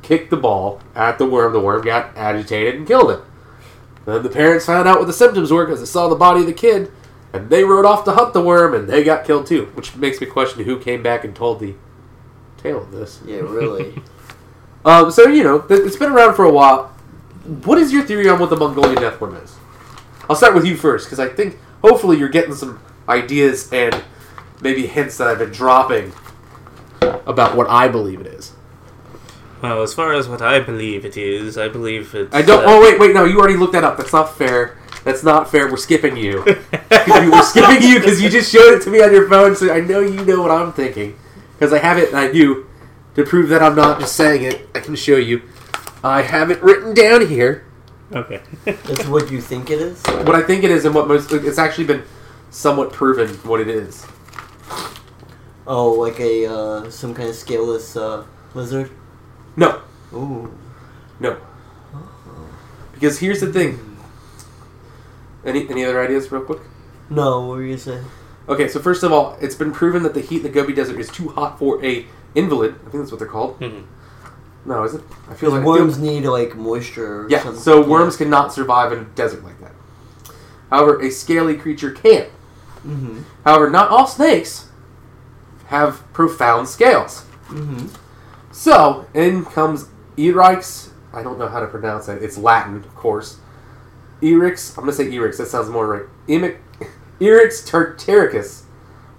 Speaker 1: kicked the ball at the worm. The worm got agitated and killed it. Then the parents found out what the symptoms were because they saw the body of the kid, and they rode off to hunt the worm, and they got killed too. Which makes me question who came back and told the tale of this.
Speaker 3: Yeah, really. (laughs)
Speaker 1: Um, so you know, th- it's been around for a while. What is your theory on what the Mongolian death worm is? I'll start with you first because I think hopefully you're getting some ideas and maybe hints that I've been dropping about what I believe it is.
Speaker 2: Well, as far as what I believe it is, I believe it's.
Speaker 1: I don't.
Speaker 2: uh,
Speaker 1: Oh wait, wait, no, you already looked that up. That's not fair. That's not fair. We're skipping you. (laughs) (laughs) We're skipping you because you just showed it to me on your phone, so I know you know what I'm thinking. Because I have it, and I do. To prove that I'm not just saying it, I can show you. I have it written down here.
Speaker 2: Okay. (laughs)
Speaker 3: That's what you think it is?
Speaker 1: what I think it is, and what most it's actually been somewhat proven what it is.
Speaker 3: Oh, like a uh, some kind of scaleless uh, lizard.
Speaker 1: No,
Speaker 3: Ooh.
Speaker 1: no. Because here's the thing. Any any other ideas, real quick?
Speaker 3: No, what were you saying?
Speaker 1: Okay, so first of all, it's been proven that the heat in the Gobi Desert is too hot for a annelid. I think that's what they're called.
Speaker 2: Mhm.
Speaker 1: No, is it? I feel like I
Speaker 3: worms
Speaker 1: feel-
Speaker 3: need like moisture. Or
Speaker 1: yeah,
Speaker 3: something.
Speaker 1: so worms cannot survive in a desert like that. However, a scaly creature can.
Speaker 3: Mm-hmm.
Speaker 1: However, not all snakes have profound scales.
Speaker 3: Mm-hmm.
Speaker 1: So, in comes Eryx. I don't know how to pronounce it. It's Latin, of course. Eryx. I'm going to say Eryx. That sounds more right. Emic, (laughs) Eryx tartaricus,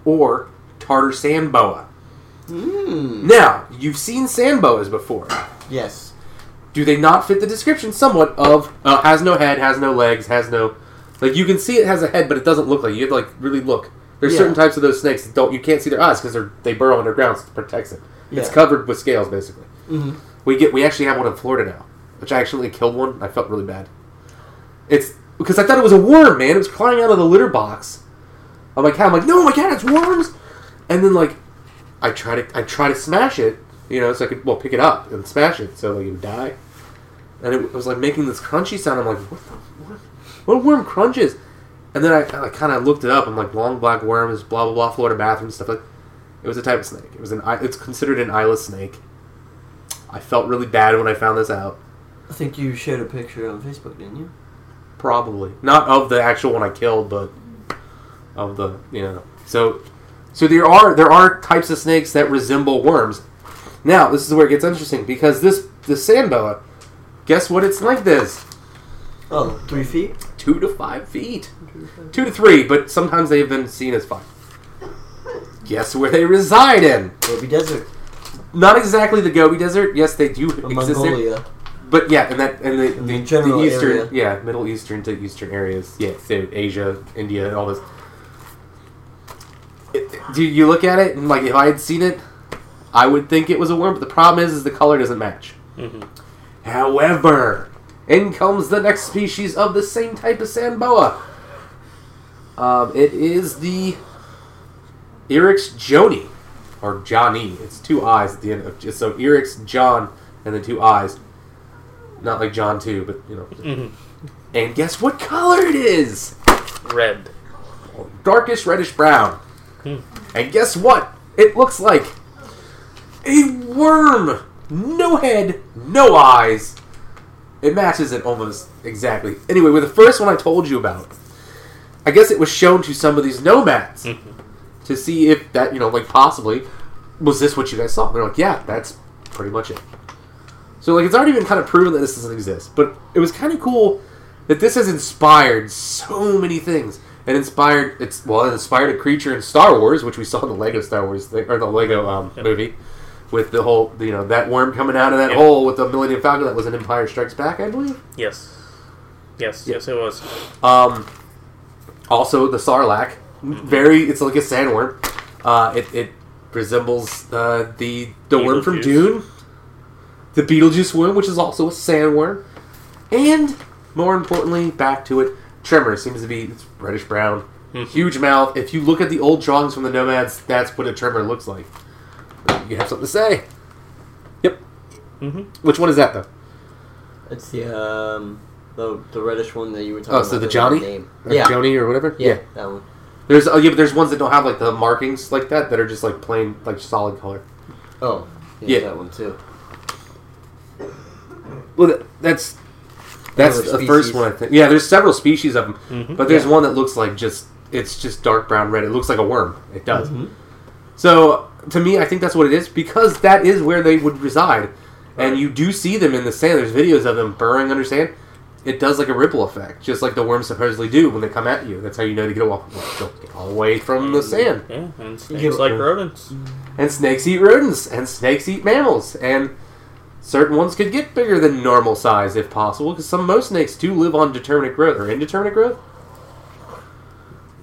Speaker 1: or Tartar sand boa.
Speaker 3: Mm.
Speaker 1: Now, you've seen sand boas before.
Speaker 3: Yes.
Speaker 1: Do they not fit the description somewhat of uh, has no head, has no legs, has no like you can see it has a head, but it doesn't look like you have to like really look. There's
Speaker 3: Yeah.
Speaker 1: certain types of those snakes that don't you can't see their eyes because they're they burrow underground, so it protects it. It's covered with scales basically.
Speaker 3: Mm-hmm.
Speaker 1: We get we actually have one in Florida now, which I actually killed one. I felt really bad. It's because I thought it was a worm, man. It was crawling out of the litter box. I'm like, I'm like, no, my cat, it's worms. And then like, I try to I try to smash it, you know, so I could well pick it up and smash it, so like it would die. And it was like making this crunchy sound. I'm like, what the what? What worm crunches? And then I, I kind of looked it up. I'm like, long black worms, blah blah blah, Florida bathroom stuff like. It was a type of snake. It was an it's considered an eyeless snake. I felt really bad when I found this out.
Speaker 3: I think you shared a picture on Facebook, didn't you?
Speaker 1: Probably not of the actual one I killed, but of the you know. So, so there are there are types of snakes that resemble worms. Now this is where it gets interesting because this the sand boa, guess what its length is?
Speaker 3: Oh, three feet.
Speaker 1: Two to five feet, two to three, but sometimes they've been seen as five. Guess where they reside in?
Speaker 3: Gobi Desert,
Speaker 1: Not exactly the Gobi Desert. Yes, they do
Speaker 3: or
Speaker 1: exist there.
Speaker 3: Mongolia.
Speaker 1: But yeah, and that and the, the,
Speaker 3: the general
Speaker 1: the eastern,
Speaker 3: area.
Speaker 1: yeah, Middle Eastern to Eastern areas, yeah, so Asia, India, and all this. It- do you look at it and like if I had seen it, I would think it was a worm. But the problem is, is the color doesn't match.
Speaker 2: Mhm.
Speaker 1: However, in comes the next species of the same type of sand boa. Um, it is the Eryx joni, or Johnny. It's two eyes at the end of so Eryx John and the two eyes. Not like John too, but you know.
Speaker 2: Mhm.
Speaker 1: And guess what color it is?
Speaker 2: Red.
Speaker 1: darkish reddish brown. And guess what? It looks like a worm. No head, no eyes. It matches it almost exactly. Anyway, with the first one I told you about, I guess it was shown to some of these nomads to see if that, you know, like possibly, was this what you guys saw? They're like, yeah, that's pretty much it. So, like, it's already been kind of proven that this doesn't exist. But it was kind of cool that this has inspired so many things. It inspired, it's, well, it inspired a creature in Star Wars, which we saw in the Lego Star Wars thing, or the Lego um, movie, with the whole, you know, that worm coming out of that
Speaker 2: Yep.
Speaker 1: hole with the Millennium Falcon that was an Empire Strikes Back, I believe.
Speaker 2: Yes. Yes,
Speaker 1: Yeah.
Speaker 2: yes, it was.
Speaker 1: Um, also, the Sarlacc, very it's like a sandworm. Uh, it, it resembles uh, the the worm from
Speaker 2: Beetlejuice.
Speaker 1: Dune, the Beetlejuice worm, which is also a sandworm, and more importantly, back to it, Tremor seems to be it's reddish brown, huge mouth. If you look at the old drawings from the Nomads, that's what a Tremor looks like. You have something to say? Yep.
Speaker 2: Mm-hmm.
Speaker 1: Which one is that though?
Speaker 3: It's the um the the reddish one that you were talking
Speaker 1: Oh,
Speaker 3: about.
Speaker 1: so the Johnny,
Speaker 3: Name.
Speaker 1: Or
Speaker 3: Yeah.
Speaker 1: Joni, or whatever.
Speaker 3: yeah, that one.
Speaker 1: There's oh yeah, but there's ones that don't have like the markings like that that are just like plain like solid color.
Speaker 3: Oh, yeah,
Speaker 1: Yeah.
Speaker 3: that one too.
Speaker 1: Well, that's that's
Speaker 3: Another
Speaker 1: the first one I think. Yeah, there's several species of them,
Speaker 2: Mhm.
Speaker 1: but there's
Speaker 3: Yeah.
Speaker 1: one that looks like just it's just dark brown red. It looks like a worm. It does.
Speaker 3: Mhm.
Speaker 1: So to me, I think that's what it is because that is where they would reside, and you do see them in the sand. There's videos of them burrowing under sand. It does like a ripple effect, just like the worms supposedly do when they come at you. That's how you know to get away, get away from the sand.
Speaker 2: Yeah, and snakes
Speaker 3: Yeah,
Speaker 2: like rodents.
Speaker 1: And snakes eat rodents, and snakes eat mammals, and certain ones could get bigger than normal size if possible, because some most snakes do live on determinate growth or indeterminate growth,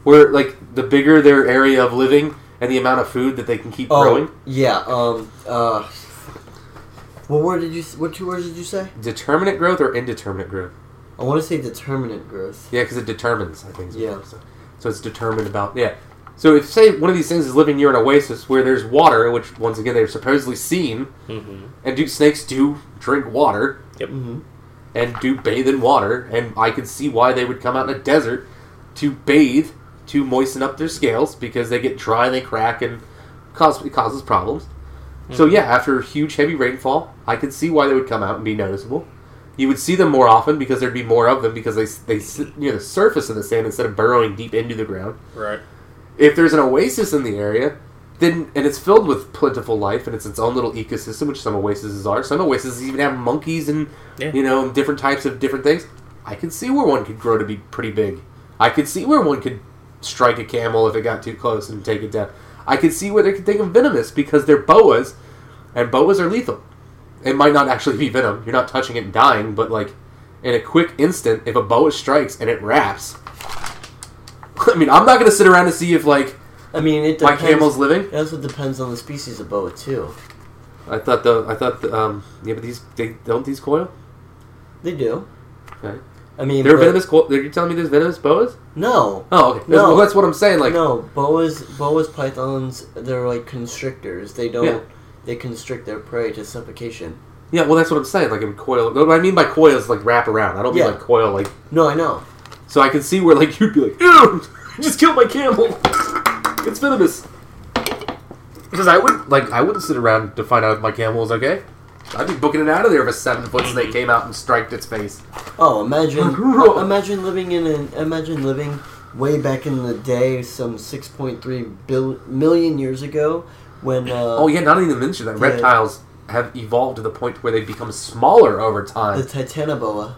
Speaker 1: where like the bigger their area of living and the amount of food that they can keep
Speaker 3: Oh,
Speaker 1: growing.
Speaker 3: yeah. Um. Uh. What word did you? What two words did you say?
Speaker 1: Determinate growth or indeterminate growth?
Speaker 3: I want to say determinate growth.
Speaker 1: Yeah, because it determines. I think.
Speaker 3: Yeah.
Speaker 1: So it's determined about yeah. So if say one of these things is living near an oasis where there's water, which once again they're supposedly seen,
Speaker 2: Mm-hmm.
Speaker 1: and do snakes do drink water,
Speaker 3: Mm-hmm.
Speaker 1: and do bathe in water, and I could see why they would come out in a desert to bathe to moisten up their scales because they get dry and they crack and cause it causes problems. So yeah, after huge heavy rainfall, I could see why they would come out and be noticeable. You would see them more often because there'd be more of them because they they sit near the surface of the sand instead of burrowing deep into the ground.
Speaker 2: Right.
Speaker 1: If there's an oasis in the area, then and it's filled with plentiful life and it's its own little ecosystem, which some oases are. Some oases even have monkeys and
Speaker 2: Yeah.
Speaker 1: you know different types of different things. I could see where one could grow to be pretty big. I could see where one could strike a camel if it got too close and take it down. I could see where they could think of venomous because they're boas, and boas are lethal. It might not actually be venom. You're not touching it and dying, but like in a quick instant, if a boa strikes and it wraps, (laughs) I mean, I'm not gonna sit around to see if like
Speaker 3: I mean, it
Speaker 1: my
Speaker 3: depends.
Speaker 1: camel's living.
Speaker 3: It also depends on the species of boa too.
Speaker 1: I thought the I thought the, um yeah, but these they don't these coil.
Speaker 3: They do.
Speaker 1: Okay.
Speaker 3: I mean,
Speaker 1: They're
Speaker 3: but-
Speaker 1: venomous. Co- you're telling me there's venomous boas?
Speaker 3: No,
Speaker 1: Oh, okay. That's,
Speaker 3: No.
Speaker 1: well, that's what I'm saying. Like,
Speaker 3: no. Boas, boas, pythons. They're like constrictors. They don't.
Speaker 1: Yeah.
Speaker 3: They constrict their prey to suffocation.
Speaker 1: yeah, well, that's what I'm saying. Like, in coil. What I mean by coil is like wrap around. I don't
Speaker 3: Yeah.
Speaker 1: mean like coil. Like,
Speaker 3: No, I know.
Speaker 1: So I can see where like (laughs) you'd be like, ew, just killed my camel. (laughs) It's venomous. Because I would like I wouldn't sit around to find out if my camel was okay. I'd be booking it out of there if a seven foot snake came out and striked its face.
Speaker 3: Oh, imagine, (laughs) imagine living in an, imagine living way back in the day, some six point three bil- million years ago, when. Uh,
Speaker 1: Oh yeah, not even to mention that
Speaker 3: Yeah.
Speaker 1: reptiles have evolved to the point where they become smaller over time.
Speaker 3: The titanoboa.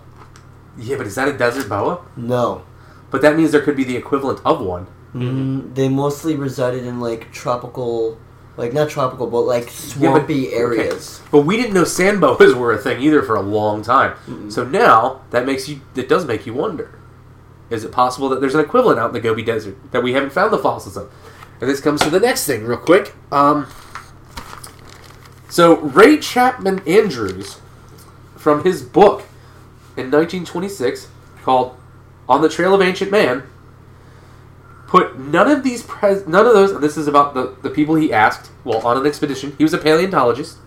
Speaker 1: Yeah, but is that a desert boa?
Speaker 3: No.
Speaker 1: But that means there could be the equivalent of one.
Speaker 3: Mm, they mostly resided in like tropical, like not tropical, but like
Speaker 1: Yeah, but-
Speaker 3: swampy
Speaker 1: okay.
Speaker 3: areas.
Speaker 1: But we didn't know sand boas were a thing either for a long time. So now that makes you that does make you wonder. Is it possible that there's an equivalent out in the Gobi Desert that we haven't found the fossils of? And this comes to the next thing, real quick. Um, so Roy Chapman Andrews, from his book in 1926 called "On the Trail of Ancient Man," put none of these pres- none of those. And this is about the the people he asked. Well, on an expedition, he was a paleontologist.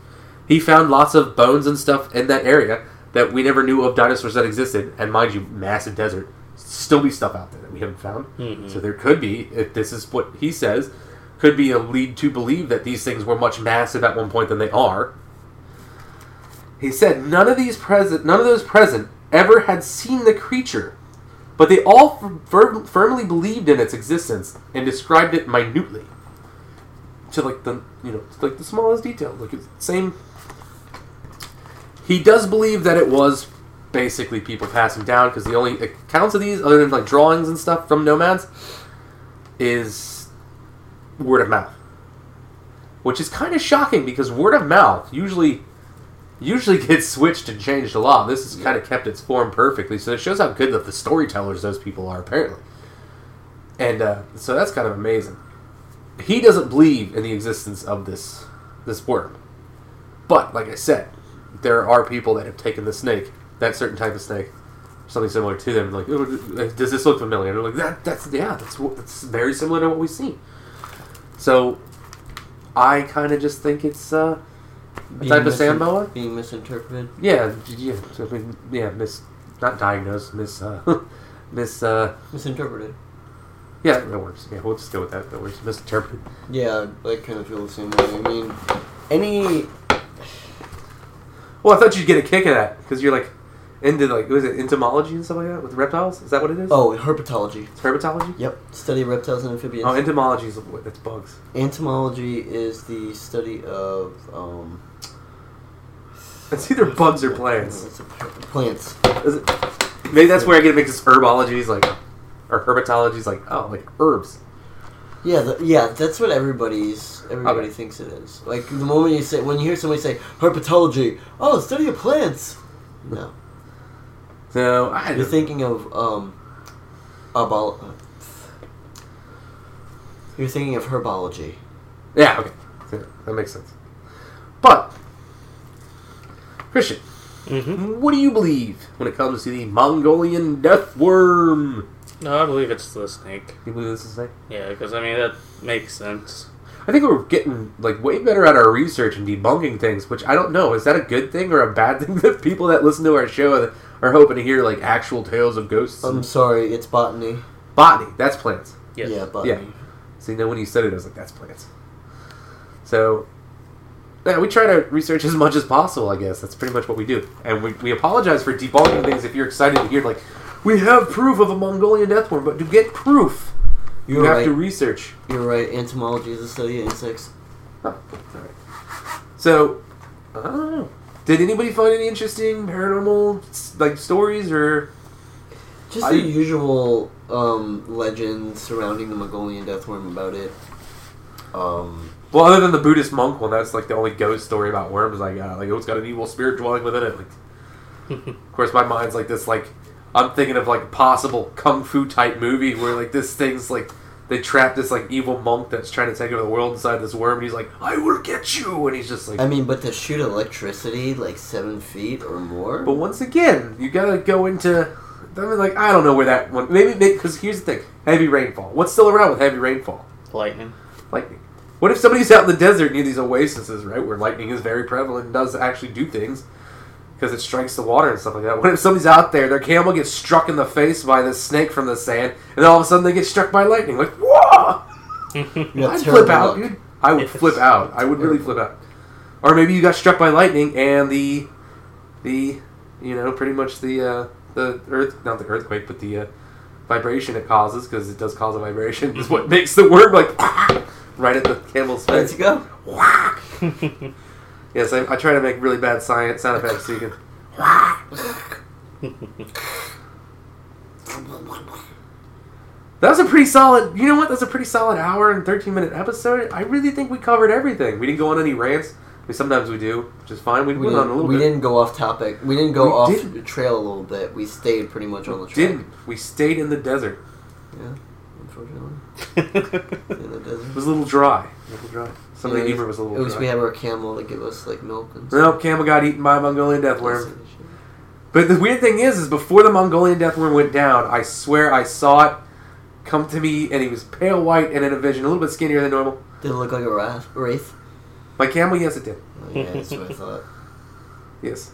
Speaker 1: He found lots of bones and stuff in that area that we never knew of dinosaurs that existed. And mind you, massive desert. still be stuff out there that we haven't found.
Speaker 2: Mhm.
Speaker 1: So there could be, if this is what he says, could be a lead to believe that these things were much massive at one point than they are. He said none of these present, none of those present, ever had seen the creature, but they all fir- firmly believed in its existence and described it minutely to like the you know like the smallest detail, like it's the same. He does believe that it was basically people passing down because the only accounts of these, other than like drawings and stuff from nomads, is word of mouth, which is kind of shocking because word of mouth usually usually (laughs) gets switched and changed a lot. This has kind of kept its form perfectly, so it shows how good that the storytellers those people are apparently, and uh, so that's kind of amazing. He doesn't believe in the existence of this this worm, but like I said, there are people that have taken the snake, that certain type of snake, something similar to them. Like, "Oh, does this look familiar? And they're like, that, that's yeah, that's that's very similar to what we've seen. So, I kind of just think it's uh, a type of sand.
Speaker 3: Being misinterpreted.
Speaker 1: Yeah, yeah, so, I mean, yeah, mis, not diagnosed, mis, uh, (laughs) mis, uh,
Speaker 3: Misinterpreted.
Speaker 1: yeah, that works. Yeah, we'll just go with that. That works. Misinterpreted.
Speaker 3: Yeah, I kind of feel the same way. I mean, any
Speaker 1: Well, I thought you'd get a kick at that because you're like into like was it entomology and stuff like that with reptiles? Is that what it is?
Speaker 3: oh herpetology.
Speaker 1: it's herpetology.
Speaker 3: Yep, study of reptiles and amphibians.
Speaker 1: Oh, entomology is it's bugs.
Speaker 3: Entomology is the study of um.
Speaker 1: It's either bugs or plants.
Speaker 3: Plants.
Speaker 1: Is it, maybe that's where I get mixed. Herbology is like, or herpetology is like oh like herbs.
Speaker 3: Yeah, the, yeah, that's what everybody's everybody
Speaker 1: Okay.
Speaker 3: thinks it is. Like the moment you say when you hear somebody say herpetology, oh, study of plants. No,
Speaker 1: So I
Speaker 3: you're
Speaker 1: don't
Speaker 3: thinking of um, herbol. You're thinking of herbology.
Speaker 1: Yeah, okay. Yeah, that makes sense. But, Christian,
Speaker 2: Mm-hmm.
Speaker 1: what do you believe when it comes to the Mongolian death worm?
Speaker 2: No, I believe it's the snake.
Speaker 1: You believe this is a snake?
Speaker 2: Yeah, because I mean that makes sense.
Speaker 1: I think we're getting like way better at our research and debunking things, which I don't know. Is that a good thing or a bad (laughs) thing that people that listen to our show are hoping to hear like actual tales of ghosts?
Speaker 3: I'm sorry, it's botany.
Speaker 1: botany, that's plants.
Speaker 2: Yes.
Speaker 3: Yeah, botany.
Speaker 1: Yeah. See, now when you said it, I was like, that's plants. So, yeah, we try to research as much as possible, I guess. That's pretty much what we do. And we, we apologize for debunking things if you're excited to hear, like, we have proof of a Mongolian death worm, but to get proof, you
Speaker 3: You're
Speaker 1: have
Speaker 3: right.
Speaker 1: to research.
Speaker 3: You're right. Entomology is the study of insects.
Speaker 1: Huh, alright. So, I don't know. Did anybody find any interesting paranormal like stories or
Speaker 3: Just
Speaker 1: I-
Speaker 3: the usual um, legends surrounding the Mongolian death worm about it. Um,
Speaker 1: well other than the Buddhist monk one that's like the only ghost story about worms I got like oh, it's got an evil spirit dwelling within it like (laughs) Of course, my mind's like this. Like I'm thinking of like a possible kung fu type movie where like this thing's like they trap this like evil monk that's trying to take over the world inside this worm, and he's like, "I will get you," and he's just like.
Speaker 3: I mean, but to shoot electricity like seven feet or more.
Speaker 1: but once again, you gotta go into. I mean, like I don't know where that one. Maybe because here's the thing: heavy rainfall. What's still around with heavy rainfall?
Speaker 2: Lightning.
Speaker 1: Lightning. What if somebody's out in the desert near these oases, right, where lightning is very prevalent and does actually do things because it strikes the water and stuff like that? What if somebody's out there, their camel gets struck in the face by this snake from the sand, and then all of a sudden they get struck by lightning? Like, whoa! (laughs)
Speaker 3: You
Speaker 1: I'd flip out,
Speaker 3: luck.
Speaker 1: dude. I would
Speaker 2: Yes.
Speaker 1: flip (laughs) out. I would really flip out. Or maybe you got struck by lightning and the, the, you know, pretty much the uh, the earth, not the earthquake, but the uh, vibration it causes because it does cause a vibration is what (laughs) makes the worm like right at the camel's
Speaker 3: Let's
Speaker 1: face.
Speaker 3: go.
Speaker 1: Yes, I, I try to make really bad science sound effects so you can. That was a pretty solid. You know what? That's a pretty solid hour and thirteen minute episode. I really think we covered everything. We didn't go on any rants. I mean, sometimes we do, which is fine. We,
Speaker 3: We,
Speaker 1: went on a
Speaker 3: didn't,
Speaker 1: little
Speaker 3: we
Speaker 1: bit.
Speaker 3: didn't go off topic. We didn't go
Speaker 1: We
Speaker 3: off
Speaker 1: didn't.
Speaker 3: the trail a little bit. We stayed pretty much on the track.
Speaker 1: Didn't we? Stayed in the desert.
Speaker 3: Yeah, unfortunately. (laughs) In the desert.
Speaker 1: It was a little dry. A little dry. Some of
Speaker 3: Yeah, it was-
Speaker 1: was a
Speaker 3: At
Speaker 1: little
Speaker 3: least
Speaker 1: dry.
Speaker 3: we had our camel to give us like milk and Stuff.
Speaker 1: no, camel got eaten by a Mongolian death worm. But the weird thing is, is before the Mongolian death worm went down, I swear I saw it come to me, and he was pale white and in a vision, a little bit skinnier than normal.
Speaker 3: Did it look like a ra- wraith?
Speaker 1: My camel, yes, it did.
Speaker 3: Oh, yeah, that's what I thought. (laughs)
Speaker 1: Yes.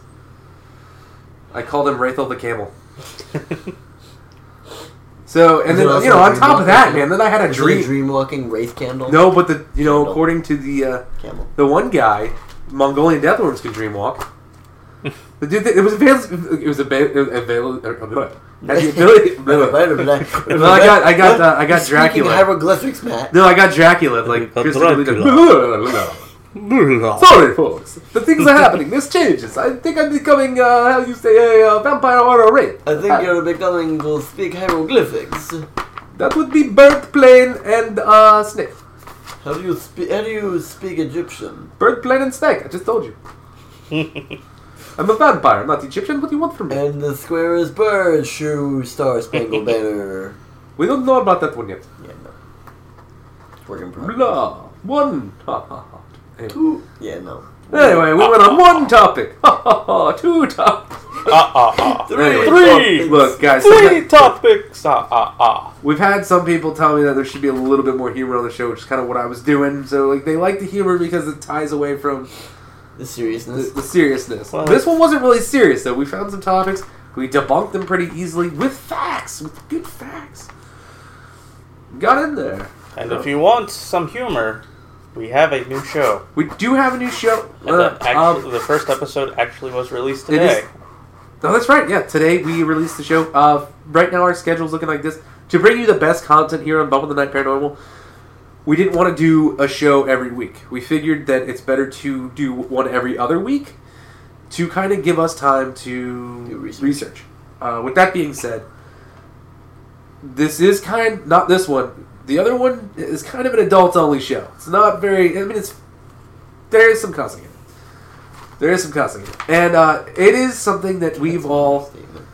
Speaker 1: I called him Wraithel the camel. (laughs) So and then you know on top of that, man, then I had a dream.
Speaker 3: a dream walking wraith candle?
Speaker 1: No, but the you know
Speaker 3: Candle.
Speaker 1: according to the uh,
Speaker 3: Camel.
Speaker 1: the one guy, Mongolian deathworms can dream walk. (laughs) The dude, it was available. It was available. available (laughs) had the ability. (laughs) no, I got, I got, uh, I got
Speaker 3: Speaking
Speaker 1: Dracula.
Speaker 3: hieroglyphics, Matt.
Speaker 1: No, I got Dracula. Like
Speaker 2: got
Speaker 1: Christopher Lee-
Speaker 2: Dracula.
Speaker 1: Sorry, folks. The things are happening. There's changes. I think I'm becoming, uh, how you say, a uh, vampire or a wraith.
Speaker 3: I think you're becoming to speak hieroglyphics.
Speaker 1: That would be bird, plane, and uh, snake.
Speaker 3: How do you speak? How do you speak Egyptian?
Speaker 1: Bird, plane, and snake. I just told you. (laughs) I'm a vampire, not Egyptian. What do you want from me?
Speaker 3: And the square is bird, shoe, star, spangled (laughs) banner.
Speaker 1: We don't know about that one yet.
Speaker 3: Yeah, no. Work in progress.
Speaker 1: Blah. One. Ha ha ha. Anyway.
Speaker 3: Two. Yeah, no.
Speaker 1: Anyway, we went on one topic. Ha ha ha. Two topics.
Speaker 2: Ah, ah, ah.
Speaker 1: Anyway,
Speaker 2: Three.
Speaker 1: Look, guys.
Speaker 2: Three
Speaker 1: sometimes-
Speaker 2: topics. Ah, ah, ah.
Speaker 1: We've had some people tell me that there should be a little bit more humor on the show, which is kind of what I was doing. So, like, they like the humor because it ties away from
Speaker 3: The
Speaker 1: the,
Speaker 3: seriousness.
Speaker 1: the seriousness.
Speaker 2: Well,
Speaker 1: this one wasn't really serious, though. We found some topics. We debunked them pretty easily with facts, with good facts. Got in there.
Speaker 2: And if you want some humor, we have a new show.
Speaker 1: We do have a new show. Uh,
Speaker 2: the, actually,
Speaker 1: um,
Speaker 2: the first episode actually was released today.
Speaker 1: Oh, that's right. Yeah, today we released the show. Uh, right now our schedule's looking like this. To bring you the best content here on of the Night Paranormal, we didn't want to do a show every week. We figured that it's better to do one every other week to kind of give us time to
Speaker 3: Do research.
Speaker 1: research. Uh, with that being said, this is kind not this one. The other one is kind of an adult-only show. It's not very. I mean, it's there is some cussing in it. There is some cussing in it, and uh, it is something that we've all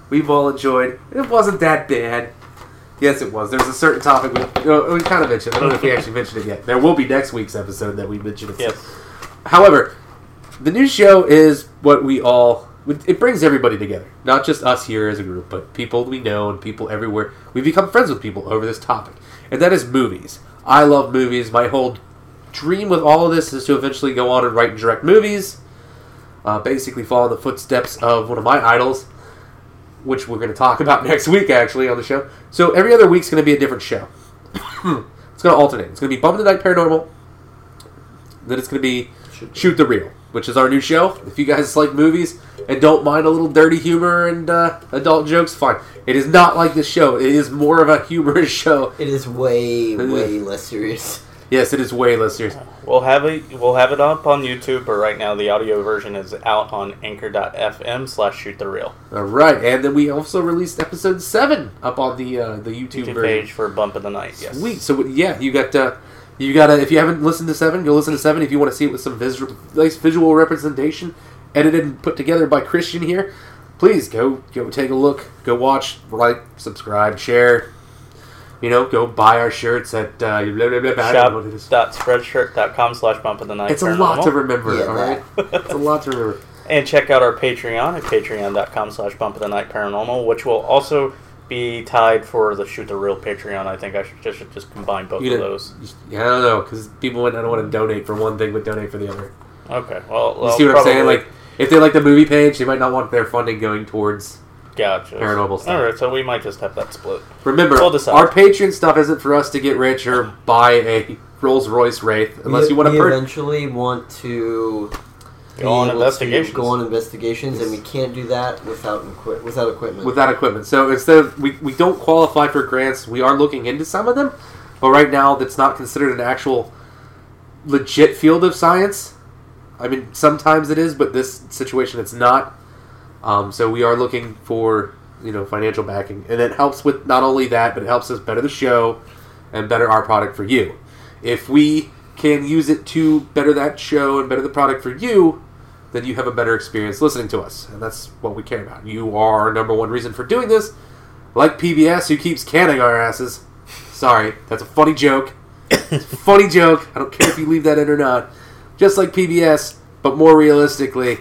Speaker 1: we've all enjoyed. It wasn't that bad. Yes, it was. There's a certain topic we, uh, we kind of mentioned. I don't know if we actually mentioned it yet. There will be next week's episode that we mentioned. It.
Speaker 2: Yes.
Speaker 1: However, the new show is what we all. It brings everybody together, not just us here as a group, but people we know and people everywhere. We become friends with people over this topic, and that is movies. I love movies. My whole dream with all of this is to eventually go on and write and direct movies. Uh, basically, follow the footsteps of one of my idols, which we're going to talk (laughs) about next week, actually, on the show. So every other week's going to be a different show. (coughs) it's going to alternate. It's going to be Bump the Night Paranormal. Then it's going to be Shoot the Reel, which is our new show. If you guys like movies and don't mind a little dirty humor and uh, adult jokes, fine. It is not like this show. It is more of a humorous (laughs) show.
Speaker 3: It is way, way less serious.
Speaker 1: Yes, it is way less serious.
Speaker 2: We'll have it. We'll have it up on YouTube, but right now the audio version is out on Anchor.fm slash Shoot the Reel
Speaker 1: All right, and then we also released episode seven up on the uh, the YouTube,
Speaker 2: YouTube page for Bump of the Night. Yes.
Speaker 1: Sweet. So yeah, you got uh, you got to if you haven't listened to seven, go listen to seven. If you want to see it with some visual, nice visual representation, edited and put together by Christian here, please go go take a look, go watch, like, subscribe, share. You know, go buy our shirts at uh, blah, blah, blah, blah, I what it is.
Speaker 2: Shop.spreadshirt.com slash Bump of the Night.
Speaker 1: It's a lot to remember.
Speaker 3: Yeah,
Speaker 1: all right, it's a lot to remember.
Speaker 2: And check out our Patreon at patreon.com slash bump of the night paranormal, which will also be tied for the Shoot the Reel Patreon. I think I should just, should just combine both
Speaker 1: You
Speaker 2: of those.
Speaker 1: Yeah, I don't know because people might not want to donate for one thing, but donate for the other.
Speaker 2: Okay, well,
Speaker 1: You
Speaker 2: well,
Speaker 1: see what I'm saying? Like, if they like the movie page, they might not want their funding going towards.
Speaker 2: gotcha.
Speaker 1: paranormal stuff.
Speaker 2: All right, so we might just have that split.
Speaker 1: Remember,
Speaker 2: We'll
Speaker 1: our Patreon stuff isn't for us to get rich or buy a Rolls Royce Wraith, unless
Speaker 3: we,
Speaker 1: you want
Speaker 3: we
Speaker 1: to
Speaker 3: eventually want to be
Speaker 2: Go on investigations.
Speaker 3: Go on investigations, and we can't do that without equi- without equipment.
Speaker 1: with that equipment. So instead of we, we don't qualify for grants, we are looking into some of them, but right now that's not considered an actual legit field of science. I mean, sometimes it is, but this situation it's not. Um, so we are looking for you know financial backing, and it helps with not only that, but it helps us better the show and better our product for you. If we can use it to better that show and better the product for you, then you have a better experience listening to us. And that's what we care about. You are our number one reason for doing this. Like PBS, who keeps canning our asses. Sorry, that's a funny joke. A funny joke. I don't care if you leave that in or not. Just like PBS, but more realistically,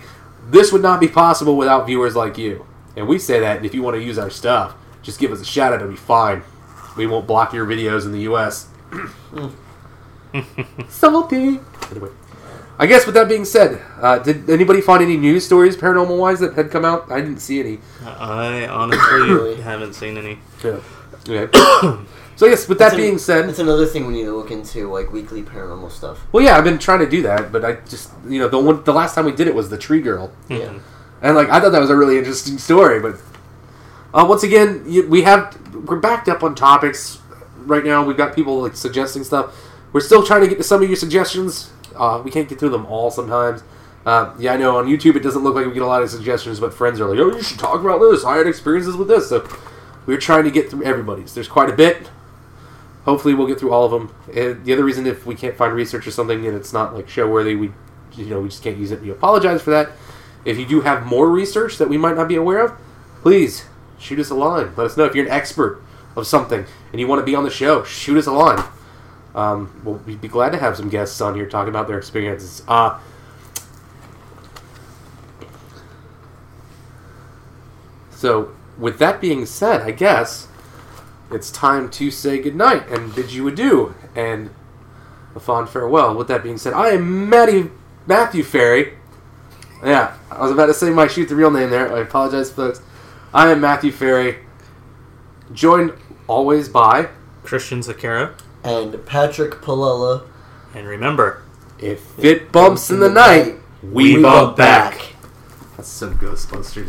Speaker 1: this would not be possible without viewers like you. And we say that, and if you want to use our stuff, just give us a shout out, it'll be fine. We won't block your videos in the US. (clears throat) (laughs) Salty. Anyway. I guess with that being said, uh, did anybody find any news stories paranormal wise that had come out? I didn't see any.
Speaker 2: I honestly (coughs) haven't seen any.
Speaker 1: Yeah. Okay. (coughs) so I guess with that
Speaker 3: That's an-
Speaker 1: being said,
Speaker 3: it's another thing we need to look into, like weekly paranormal stuff.
Speaker 1: well, yeah, I've been trying to do that, but I just you know the one the last time we did it was the tree girl,
Speaker 3: Yeah.
Speaker 1: and like I thought that was a really interesting story, but uh, once again you, we have we're backed up on topics right now. We've got people like suggesting stuff. We're still trying to get to some of your suggestions. Uh, we can't get through them all sometimes. Uh, yeah, I know on YouTube it doesn't look like we get a lot of suggestions, but friends are like, "Oh, you should talk about this. I had experiences with this." So we're trying to get through everybody's. There's quite a bit. Hopefully, we'll get through all of them. And the other reason, if we can't find research or something and it's not like show worthy, we, you know, we just can't use it. We apologize for that. If you do have more research that we might not be aware of, please shoot us a line. Let us know if you're an expert of something and you want to be on the show. Shoot us a line. Um, we'll be glad to have some guests on here talking about their experiences. Uh, so, with that being said, I guess it's time to say goodnight and bid you adieu and a fond farewell. With that being said, I am Matty, Matthew Ferry. Yeah, I was about to say my shoot the reel name there. I apologize, folks. I am Matthew Ferry, joined always by
Speaker 2: Christian Zakara.
Speaker 3: And Patrick Palella.
Speaker 2: And remember,
Speaker 1: If It Bumps in the Night, we bump back. That's some Ghostbusters.